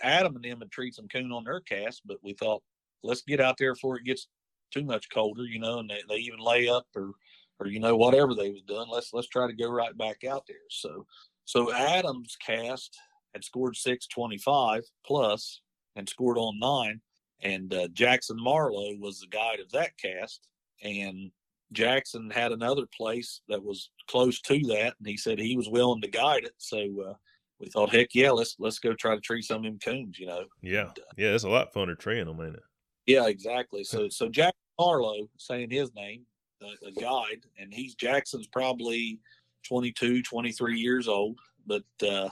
Adam and them had treated some coon on their cast, but we thought let's get out there before it gets too much colder, you know, and they, they even lay up or or you know whatever they was doing. Let's let's try to go right back out there. So so Adam's cast had scored six twenty five plus and scored on nine, and uh, Jackson Marlowe was the guide of that cast, and Jackson had another place that was close to that, and he said he was willing to guide it. So uh, we thought, heck yeah, let's let's go try to tree some of them coons, you know. Yeah, and, uh, yeah, it's a lot funner treeing them, ain't it? Yeah, exactly. So so Jack Harlow, saying his name, the, the guide, and he's Jackson's probably 22, 23 years old, but uh,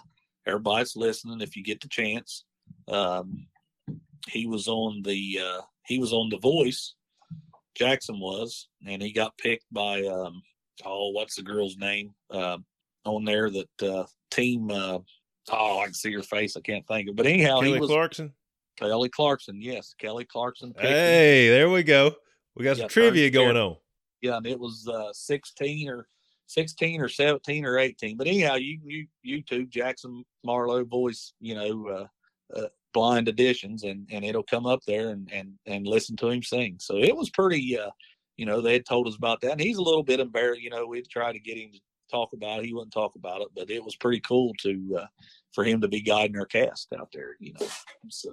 everybody's listening if you get the chance. Um, he was on the uh, he was on the Voice. Jackson was, and he got picked by um, oh, what's the girl's name uh, on there? That uh, team. Oh, I can see your face. I can't think of. But anyhow, Kelly he was Clarkson. Kelly Clarkson. Yes, Kelly Clarkson. picked him. Hey, there we go. We got some trivia going on. yeah, and it was uh, sixteen or sixteen or seventeen or eighteen. But anyhow, you you YouTube Jackson Marlowe voice, you know, uh, uh, blind editions, and and it'll come up there and and and listen to him sing. So it was pretty. Uh, you know, they had told us about that, and he's a little bit embarrassed. You know, we'd try to get him to talk about it. He wouldn't talk about it, but it was pretty cool to uh, for him to be guiding our cast out there. You know, so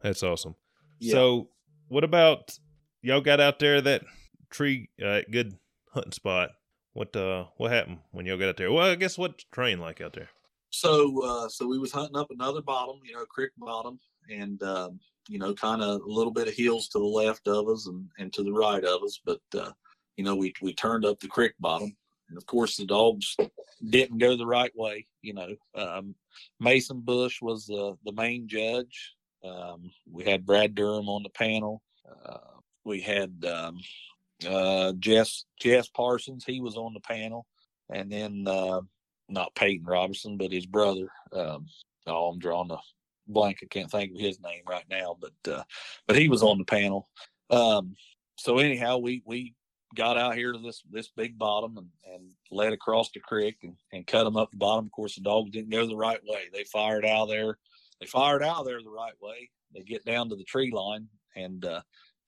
That's awesome. yeah. So, what about y'all got out there that tree uh, good hunting spot? What uh what happened when y'all got out there? Well, I guess what train like out there? So uh so we was hunting up another bottom, you know, creek bottom, and um, you know, kind of a little bit of hills to the left of us and, and to the right of us. But uh, you know, we we turned up the creek bottom. And of course the dogs didn't go the right way, you know. Um Mason Bush was the the main judge. Um we had Brad Durham on the panel. Uh we had um uh Jess Jess Parsons, he was on the panel. And then uh not Peyton Robertson, but his brother. Um, oh, I'm drawing a blank. I can't think of his name right now, but uh, but he was on the panel. Um, so anyhow, we we got out here to this this big bottom and, and led across the creek and, and cut them up the bottom. Of course, the dogs didn't go the right way. They fired out there. They fired out there the right way. They get down to the tree line and uh,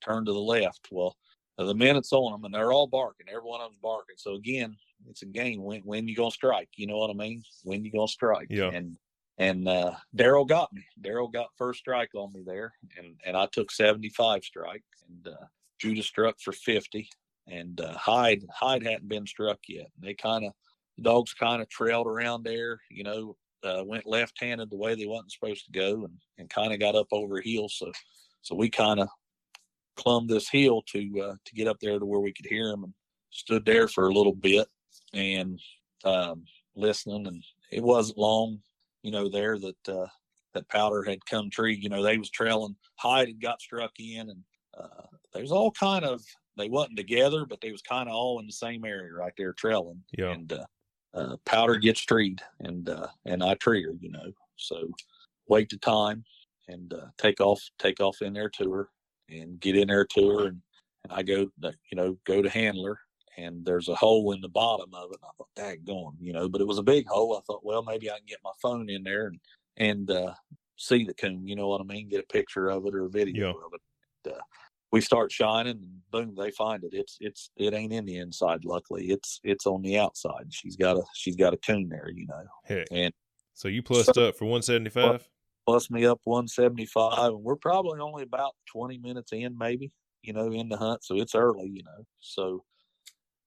turn to the left. Well, the minutes on them and they're all barking. Every one of them's barking. So again, it's a game. When when you gonna strike? You know what I mean? When you gonna strike? Yeah. And and uh, Daryl got me. Daryl got first strike on me there, and and I took seventy five strike, and uh, Judah struck for fifty, and uh, Hyde Hyde hadn't been struck yet. They kind of dogs kind of trailed around there, you know, uh, went left handed the way they wasn't supposed to go, and and kind of got up over a hill. So so we kind of clumbed this hill to uh, to get up there to where we could hear them, and stood there for a little bit and um, listening. And it wasn't long, you know, there that uh, that powder had come tree. You know, they was trailing. Hyde had got struck in, and uh, there's all kind of they wasn't together, but they was kind of all in the same area right there trailing. Yeah. And uh, uh, powder gets treed, and uh, and I tree her, you know. So wait the time and uh, take off, take off in there to her, and get in there to her, and, and I go, you know, go to handler, and there's a hole in the bottom of it. And I thought, that going, you know, but it was a big hole. I thought, well, maybe I can get my phone in there and and uh, see the coon. You know what I mean? Get a picture of it or a video Yeah. of it. Uh, we start shining, and boom, they find it. It's it's it ain't in the inside. Luckily, it's it's on the outside. She's got a she's got a coon there, you know. Heck. And So you plussed up for one seventy five. plus me up 175 and we're probably only about 20 minutes in maybe you know in the hunt so it's early you know so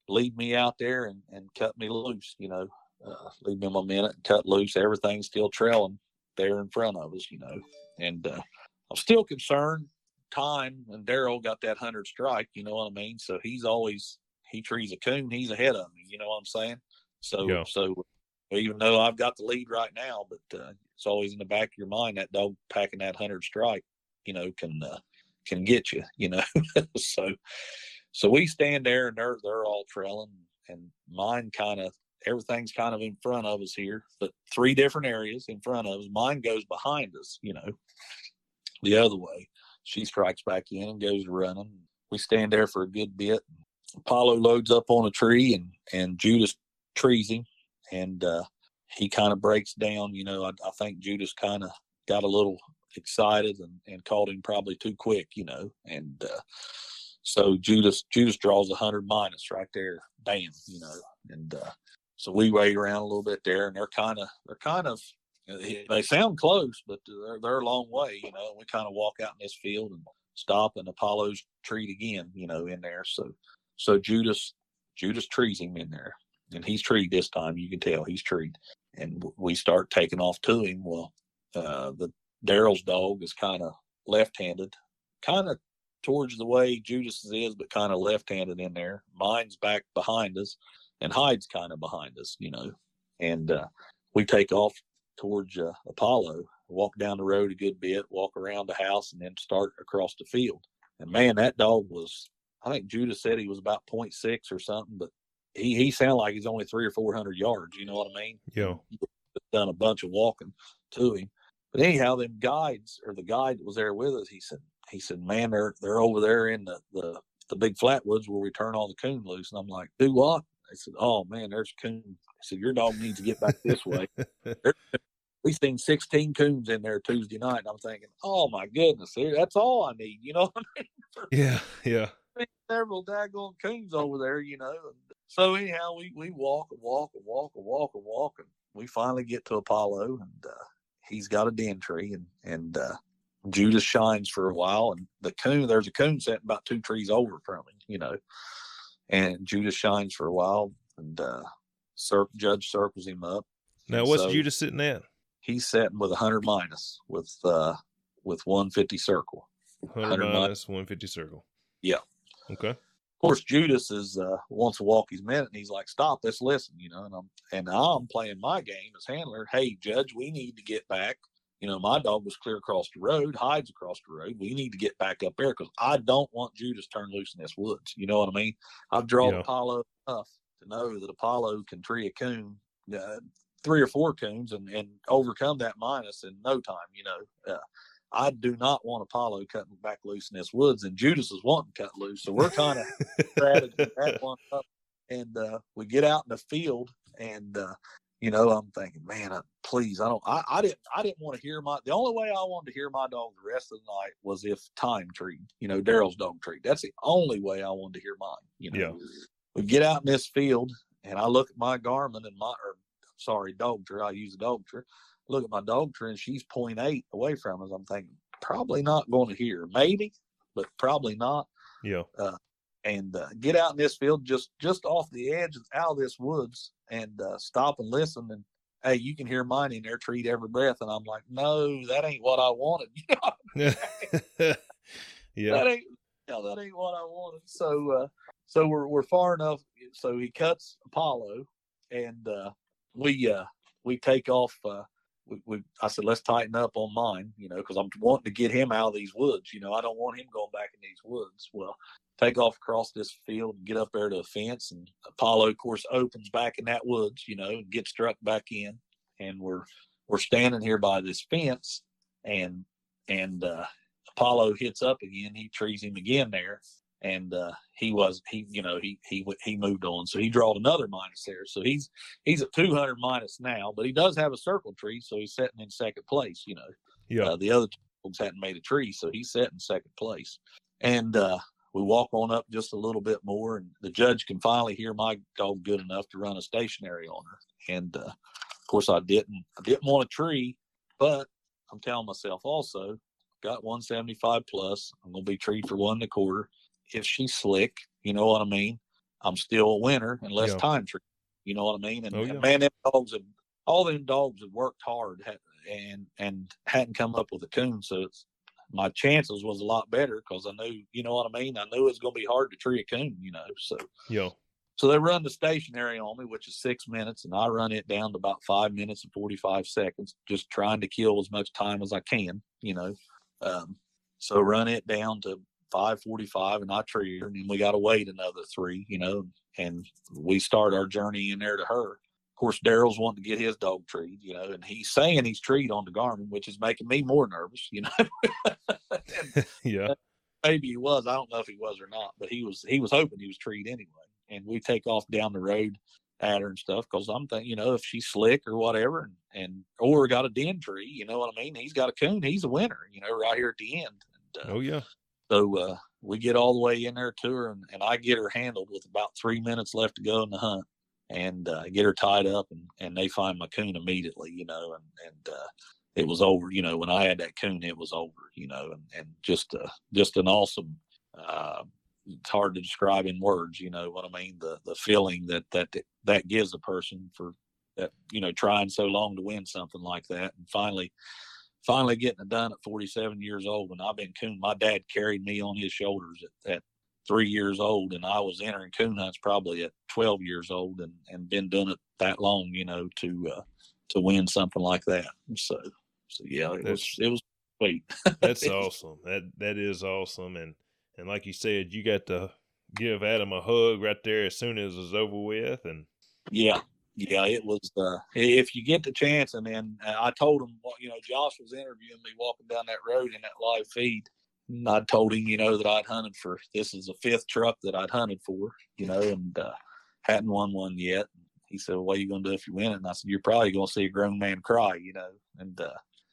lead me out there and, and cut me loose you know uh, leave me a minute and cut loose everything's still trailing there in front of us you know and uh, i'm still concerned time and daryl got that 100 strike you know what i mean so he's always he trees a coon he's ahead of me you know what i'm saying so Yeah. so even though I've got the lead right now, but uh, it's always in the back of your mind that dog packing that hundred strike, you know, can uh, can get you, you know. so so we stand there and they're they're all trailing, and mine kind of everything's kind of in front of us here, but three different areas in front of us. Mine goes behind us, you know, the other way. She strikes back in and goes running. We stand there for a good bit. Apollo loads up on a tree and and Judas trees him and uh, he kind of breaks down. You know, I, I think Judas kind of got a little excited and, and called him probably too quick. You know, and uh, so Judas Judas draws a hundred minus right there. Bam, you know, and uh, so we wait around a little bit there, and they're kind of they're kind of they sound close, but they're they're a long way. You know, we kind of walk out in this field and stop, and Apollo's treat again. You know, in there. So so Judas Judas trees him in there and he's treed this time. You can tell he's treed, and we start taking off to him. Well, uh, the Daryl's dog is kind of left-handed, kind of towards the way Judas's is, but kind of left-handed in there. Mine's back behind us, and Hyde's kind of behind us, you know. And uh, we take off towards uh, Apollo. Walk down the road a good bit, walk around the house, and then start across the field. And man, that dog was. I think Judah said he was about 0.6 or something, but he he sounded like he's only three or four hundred yards. You know what I mean? Yeah. Done a bunch of walking to him. But anyhow, them guides or the guide that was there with us, he said, he said, man, they're they're over there in the the, the big flatwoods where we turn all the coon loose. And I'm like, do what? They said, oh man, there's coon. I said, your dog needs to get back this way. we seen 16 coons in there Tuesday night. And I'm thinking, oh my goodness, that's all I need. You know what I mean? yeah, yeah. Several daggone coons over there, you know. So anyhow, we we walk and walk and walk and walk and walk, and we finally get to Apollo, and uh, he's got a den tree, and and uh, Judas shines for a while, and the coon there's a coon sitting about two trees over from him, you know, and Judas shines for a while, and uh, Cir- Judge circles him up. Now, what's so Judas sitting at? He's sitting with a hundred minus with uh with one fifty circle. Hundred minus one fifty circle. Yeah. Okay Of course, Judas is uh, wants to walk his minute, and he's like, "Stop, let's listen," you know. And I'm and I'm playing my game as handler. Hey, Judge, we need to get back. You know, my dog was clear across the road, Hyde's across the road. We need to get back up there because I don't want Judas turned loose in this woods. You know what I mean? I've drawn yeah. Apollo enough to know that Apollo can tree a coon, uh, three or four coons, and and overcome that minus in no time. You know. Uh, I do not want Apollo cutting back loose in this woods, and Judas is wanting to cut loose. So we're kind of that one up, and uh, we get out in the field, and uh, you know, I'm thinking, man, I, please, I don't, I, I didn't, I didn't want to hear my. The only way I wanted to hear my dog the rest of the night was if time treed, you know, Daryl's dog treed. That's the only way I wanted to hear mine. You know, yeah. we get out in this field, and I look at my Garmin and my, or sorry, Dogtra. I use a Dogtra look at my Dogtra and she's 0.8 away from us. I'm thinking probably not going to hear, maybe, but probably not. Yeah. Uh, and uh, get out in this field just just off the edge out of this woods and uh, stop and listen and hey you can hear mine in there treat every breath and i'm like no that ain't what i wanted yeah that ain't no, that ain't what i wanted so uh so we're, we're far enough so he cuts apollo and uh we uh we take off uh we, we, I said, let's tighten up on mine, you know, because I'm wanting to get him out of these woods. You know, I don't want him going back in these woods. Well, take off across this field and get up there to a fence. And Apollo, of course, opens back in that woods, you know, and gets struck back in. And we're we're standing here by this fence, and and uh, Apollo hits up again. He trees him again there, and uh, he was he you know he he he moved on. So he drawed another minus there. So he's he's at 200 minus now but he does have a circle tree so he's sitting in second place you know. Yeah. Uh, the other folks hadn't made a tree so he's set in second place. And uh, we walk on up just a little bit more and the judge can finally hear my dog good enough to run a stationary on her. And uh, of course i didn't i didn't want a tree but i'm telling myself also got 175 plus. I'm going to be treed for one and a quarter if she's slick, you know what I mean. I'm still a winner and less yeah. time tree. You know what I mean? And, oh, yeah. and, man, them dogs have all them dogs have worked hard and and hadn't come up with a coon. So it's my chances was a lot better because I knew, you know what I mean. I knew it's going to be hard to tree a coon, you know. So yeah. So they run the stationary on me, which is six minutes, and I run it down to about five minutes and forty five seconds, just trying to kill as much time as I can, you know. Um, so run it down to 545 and I tree her and then we got to wait another three, you know, and we start our journey in there to her. Of course, Daryl's wanting to get his dog treed, you know, and he's saying he's treed on the Garmin, which is making me more nervous, you know. yeah. Maybe he was. I don't know if he was or not, but he was, he was hoping he was treed anyway. And we take off down the road at her and stuff because I'm thinking, you know, if she's slick or whatever, and, and or got a den tree, you know what I mean? He's got a coon, he's a winner, you know, right here at the end. And, uh, oh yeah, so uh, we get all the way in there to her, and, and I get her handled with about three minutes left to go in the hunt, and uh, get her tied up, and, and they find my coon immediately, you know, and and uh, it was over. You know, when I had that coon, it was over. You know, and and just uh, just an awesome. Uh, it's hard to describe in words. You know what I mean? The the feeling that that that gives a person for that you know trying so long to win something like that, and finally finally getting it done at 47 years old. And I've been coon. My dad carried me on his shoulders at, at three years old, and I was entering coon hunts probably at 12 years old, and and been doing it that long, you know, to uh, to win something like that. So, so yeah, it That's- was it was sweet. That's awesome. That that is awesome. And and like you said, you got to give Adam a hug right there as soon as it was over with. And Yeah, yeah, it was. Uh, if you get the chance, and then uh, I told him, you know, Josh was interviewing me walking down that road in that live feed. And I told him, you know, that I'd hunted for this is the fifth truck that I'd hunted for, you know, and uh, hadn't won one yet. He said, well, "What are you going to do if you win it?" And I said, "You're probably going to see a grown man cry, you know." And uh,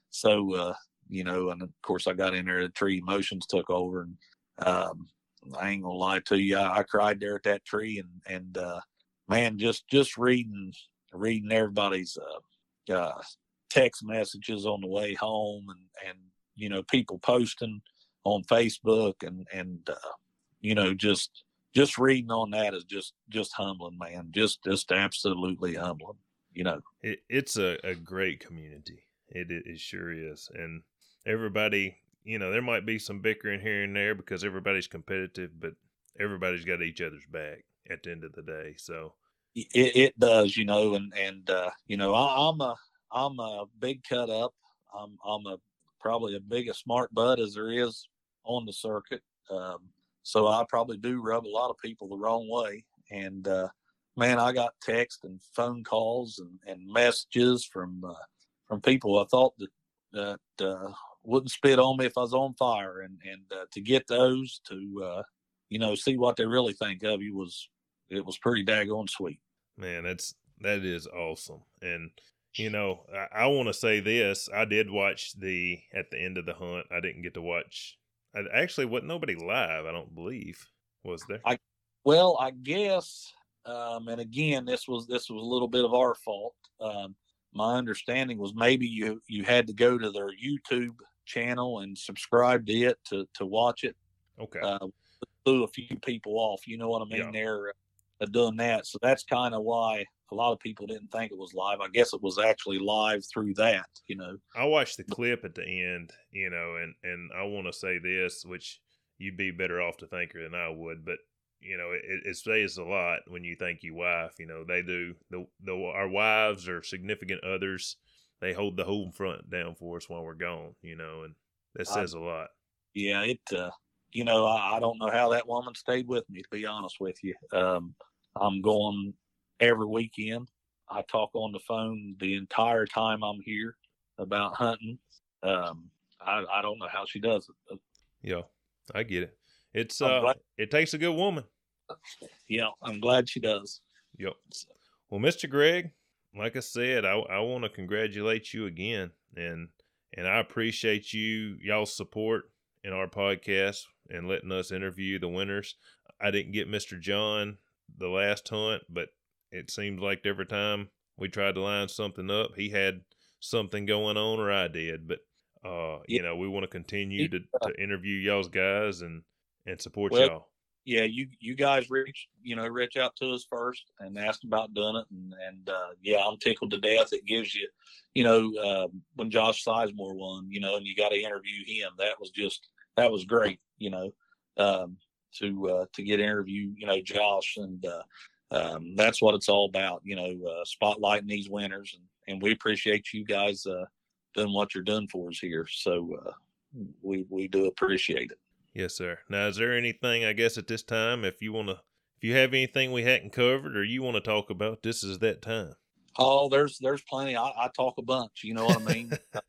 so, uh, you know, and of course, I got in there. The tree emotions took over, and um, I ain't gonna lie to you, I, I cried there at that tree, and and uh, man, just just reading reading everybody's uh, uh, text messages on the way home, and and you know people posting on Facebook, and and uh, you know just just reading on that is just just humbling, man. Just just absolutely humbling. You know. it, it's a, a great community. It, it it sure is. And everybody, you know, there might be some bickering here and there because everybody's competitive, but everybody's got each other's back at the end of the day. So it, it does, you know, and and uh, you know, I, I'm a I'm a big cut up. I'm I'm a probably a big a smart butt as there is on the circuit. Um, so I probably do rub a lot of people the wrong way. And uh, man, I got text and phone calls and, and messages from uh, from people I thought that that uh, wouldn't spit on me if I was on fire, and and uh, to get those to uh, you know see what they really think of you was it was pretty daggone sweet. man, that's that is awesome. And you know, I, I want to say this: I did watch the at the end of the hunt. I didn't get to watch. I actually wasn't nobody live. I don't believe was there. I- Well, I guess, um, and again, this was this was a little bit of our fault. Um, my understanding was maybe you you had to go to their YouTube channel and subscribe to it to to watch it. okay. Uh, threw a few people off. You know what I mean? Yeah. They're uh, doing that, so that's kind of why a lot of people didn't think it was live. I guess it was actually live through that. You know. I watched the clip at the end, you know, and and I want to say this, which you'd be better off to thank her than I would, but you know, it, it says a lot when you thank your wife. You know, they do. The the our wives or significant others, they hold the home front down for us while we're gone. You know, and that says a lot. yeah, it. Uh, you know, I, I don't know how that woman stayed with me. To be honest with you, um, I'm going every weekend. I talk on the phone the entire time I'm here about hunting. Um, I, I don't know how she does it. Yeah, I get it. It's I'm uh, glad- it takes a good woman. Yeah, I'm glad she does. Yep. Well, Mr. Greg, like I said, I I want to congratulate you again, and and I appreciate you y'all's support in our podcast and letting us interview the winners. I didn't get Mr. John the last hunt, but it seems like every time we tried to line something up, he had something going on, or I did. But uh, you know, we want to continue to, to interview y'all's guys and and support Well, y'all. Yeah, you you guys reach you know reach out to us first and ask about doing it, and and uh, yeah, I'm tickled to death. It gives you, you know, uh, when Josh Sizemore won, you know, and you got to interview him. That was just that was great, you know, um, to uh, to get interview, you know, Josh, and uh, um, that's what it's all about, you know, uh, spotlighting these winners, and and we appreciate you guys uh, doing what you're doing for us here. So uh, we we do appreciate it. Yes, sir. Now, is there anything, I guess, at this time, if you want to, if you have anything we hadn't covered or you want to talk about, this is that time. Oh, there's there's plenty. I, I talk a bunch. You know what I mean?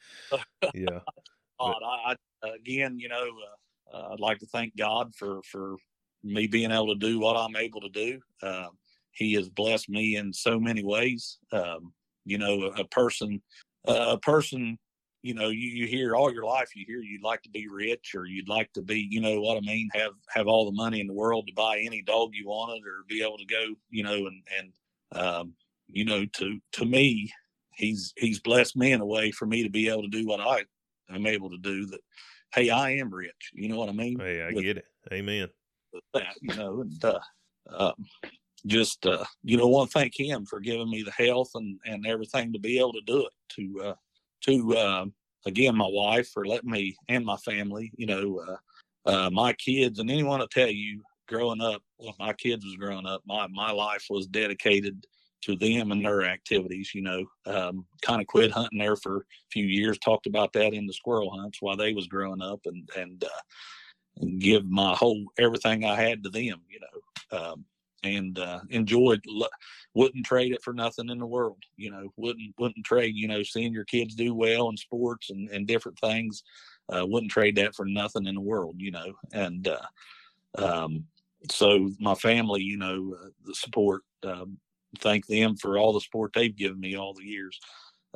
Yeah. God, I, I again, you know, uh, uh, I'd like to thank God for for me being able to do what I'm able to do. Um, he has blessed me in so many ways. Um, you know, a, person, uh, a person, you know, you, you hear all your life, you hear you'd like to be rich or you'd like to be, you know what I mean, have have all the money in the world to buy any dog you wanted or be able to go, you know, and and um, you know, to to me, he's he's blessed me in a way for me to be able to do what I am able to do. That hey, I am rich. You know what I mean? Hey, I With- get it. Amen. that, you know, and uh, um, just uh, you know, want to thank him for giving me the health and and everything to be able to do it. To uh, to uh, again, my wife for letting me and my family, you know, uh, uh, my kids and anyone will tell you growing up, when my kids was growing up, my my life was dedicated to them and their activities. You know, um, kind of quit hunting there for a few years. Talked about that in the squirrel hunts while they was growing up, and and, uh, and give my whole everything I had to them. You know, um, and uh, enjoyed. Wouldn't trade it for nothing in the world. You know, wouldn't wouldn't trade. You know, seeing your kids do well in sports and and different things. Uh, wouldn't trade that for nothing in the world. You know, and uh, um, so my family, you know, uh, the support. Um, thank them for all the support they've given me all the years.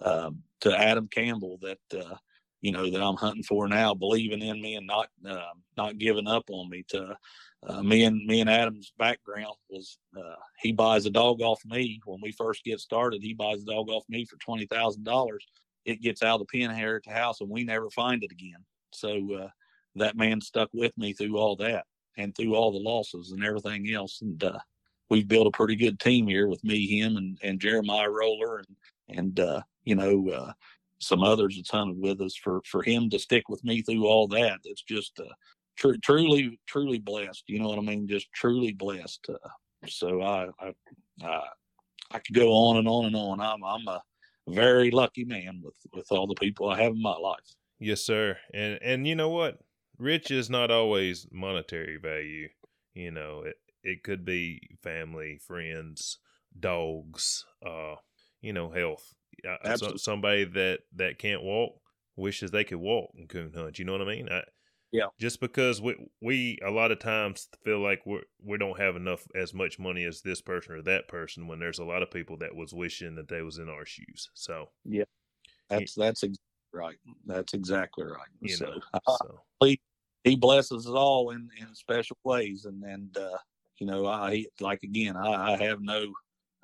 Um, to Adam Campbell, that uh, you know that I'm hunting for now, believing in me and not uh, not giving up on me. To uh, me and me and Adam's background was uh, he buys a dog off me when we first get started. He buys a dog off me for twenty thousand dollars. It gets out of the pen here at the house, and we never find it again. So uh, that man stuck with me through all that and through all the losses and everything else. And uh, we've built a pretty good team here with me, him, and, and Jeremiah Roller, and and uh, you know uh, some others that's hunted with us. For for him to stick with me through all that, it's just uh, tr- truly truly blessed. You know what I mean? Just truly blessed. Uh, so I, I I I could go on and on and on. I'm I'm a very lucky man with with all the people I have in my life. Yes, sir. And and you know what? Rich is not always monetary value. You know, it, it could be family, friends, dogs, uh, you know, health. So, somebody that that can't walk wishes they could walk and coon hunt. You know what I mean? I, yeah. Just because we we a lot of times feel like we we don't have enough as much money as this person or that person when there's a lot of people that was wishing that they was in our shoes. So yeah, that's that's exactly right. That's exactly right. You so, know, so. he, he blesses us all in in special ways, and and uh, you know, I like again, I, I have no.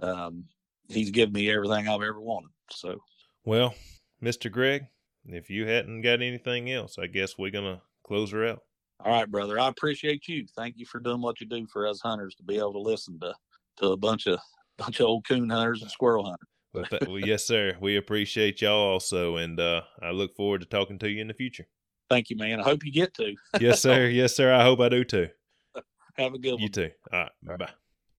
Um, he's given me everything I've ever wanted. So, well, Mister Greg, if you hadn't got anything else, I guess we're gonna close her out. All right, brother. I appreciate you. Thank you for doing what you do for us hunters to be able to listen to to a bunch of bunch of old coon hunters and squirrel hunters. well, th- well, yes, sir. We appreciate y'all also, and uh, I look forward to talking to you in the future. Thank you, man. I hope you get to. yes, sir. Yes, sir. I hope I do too. Have a good one. You too. All right. Bye bye.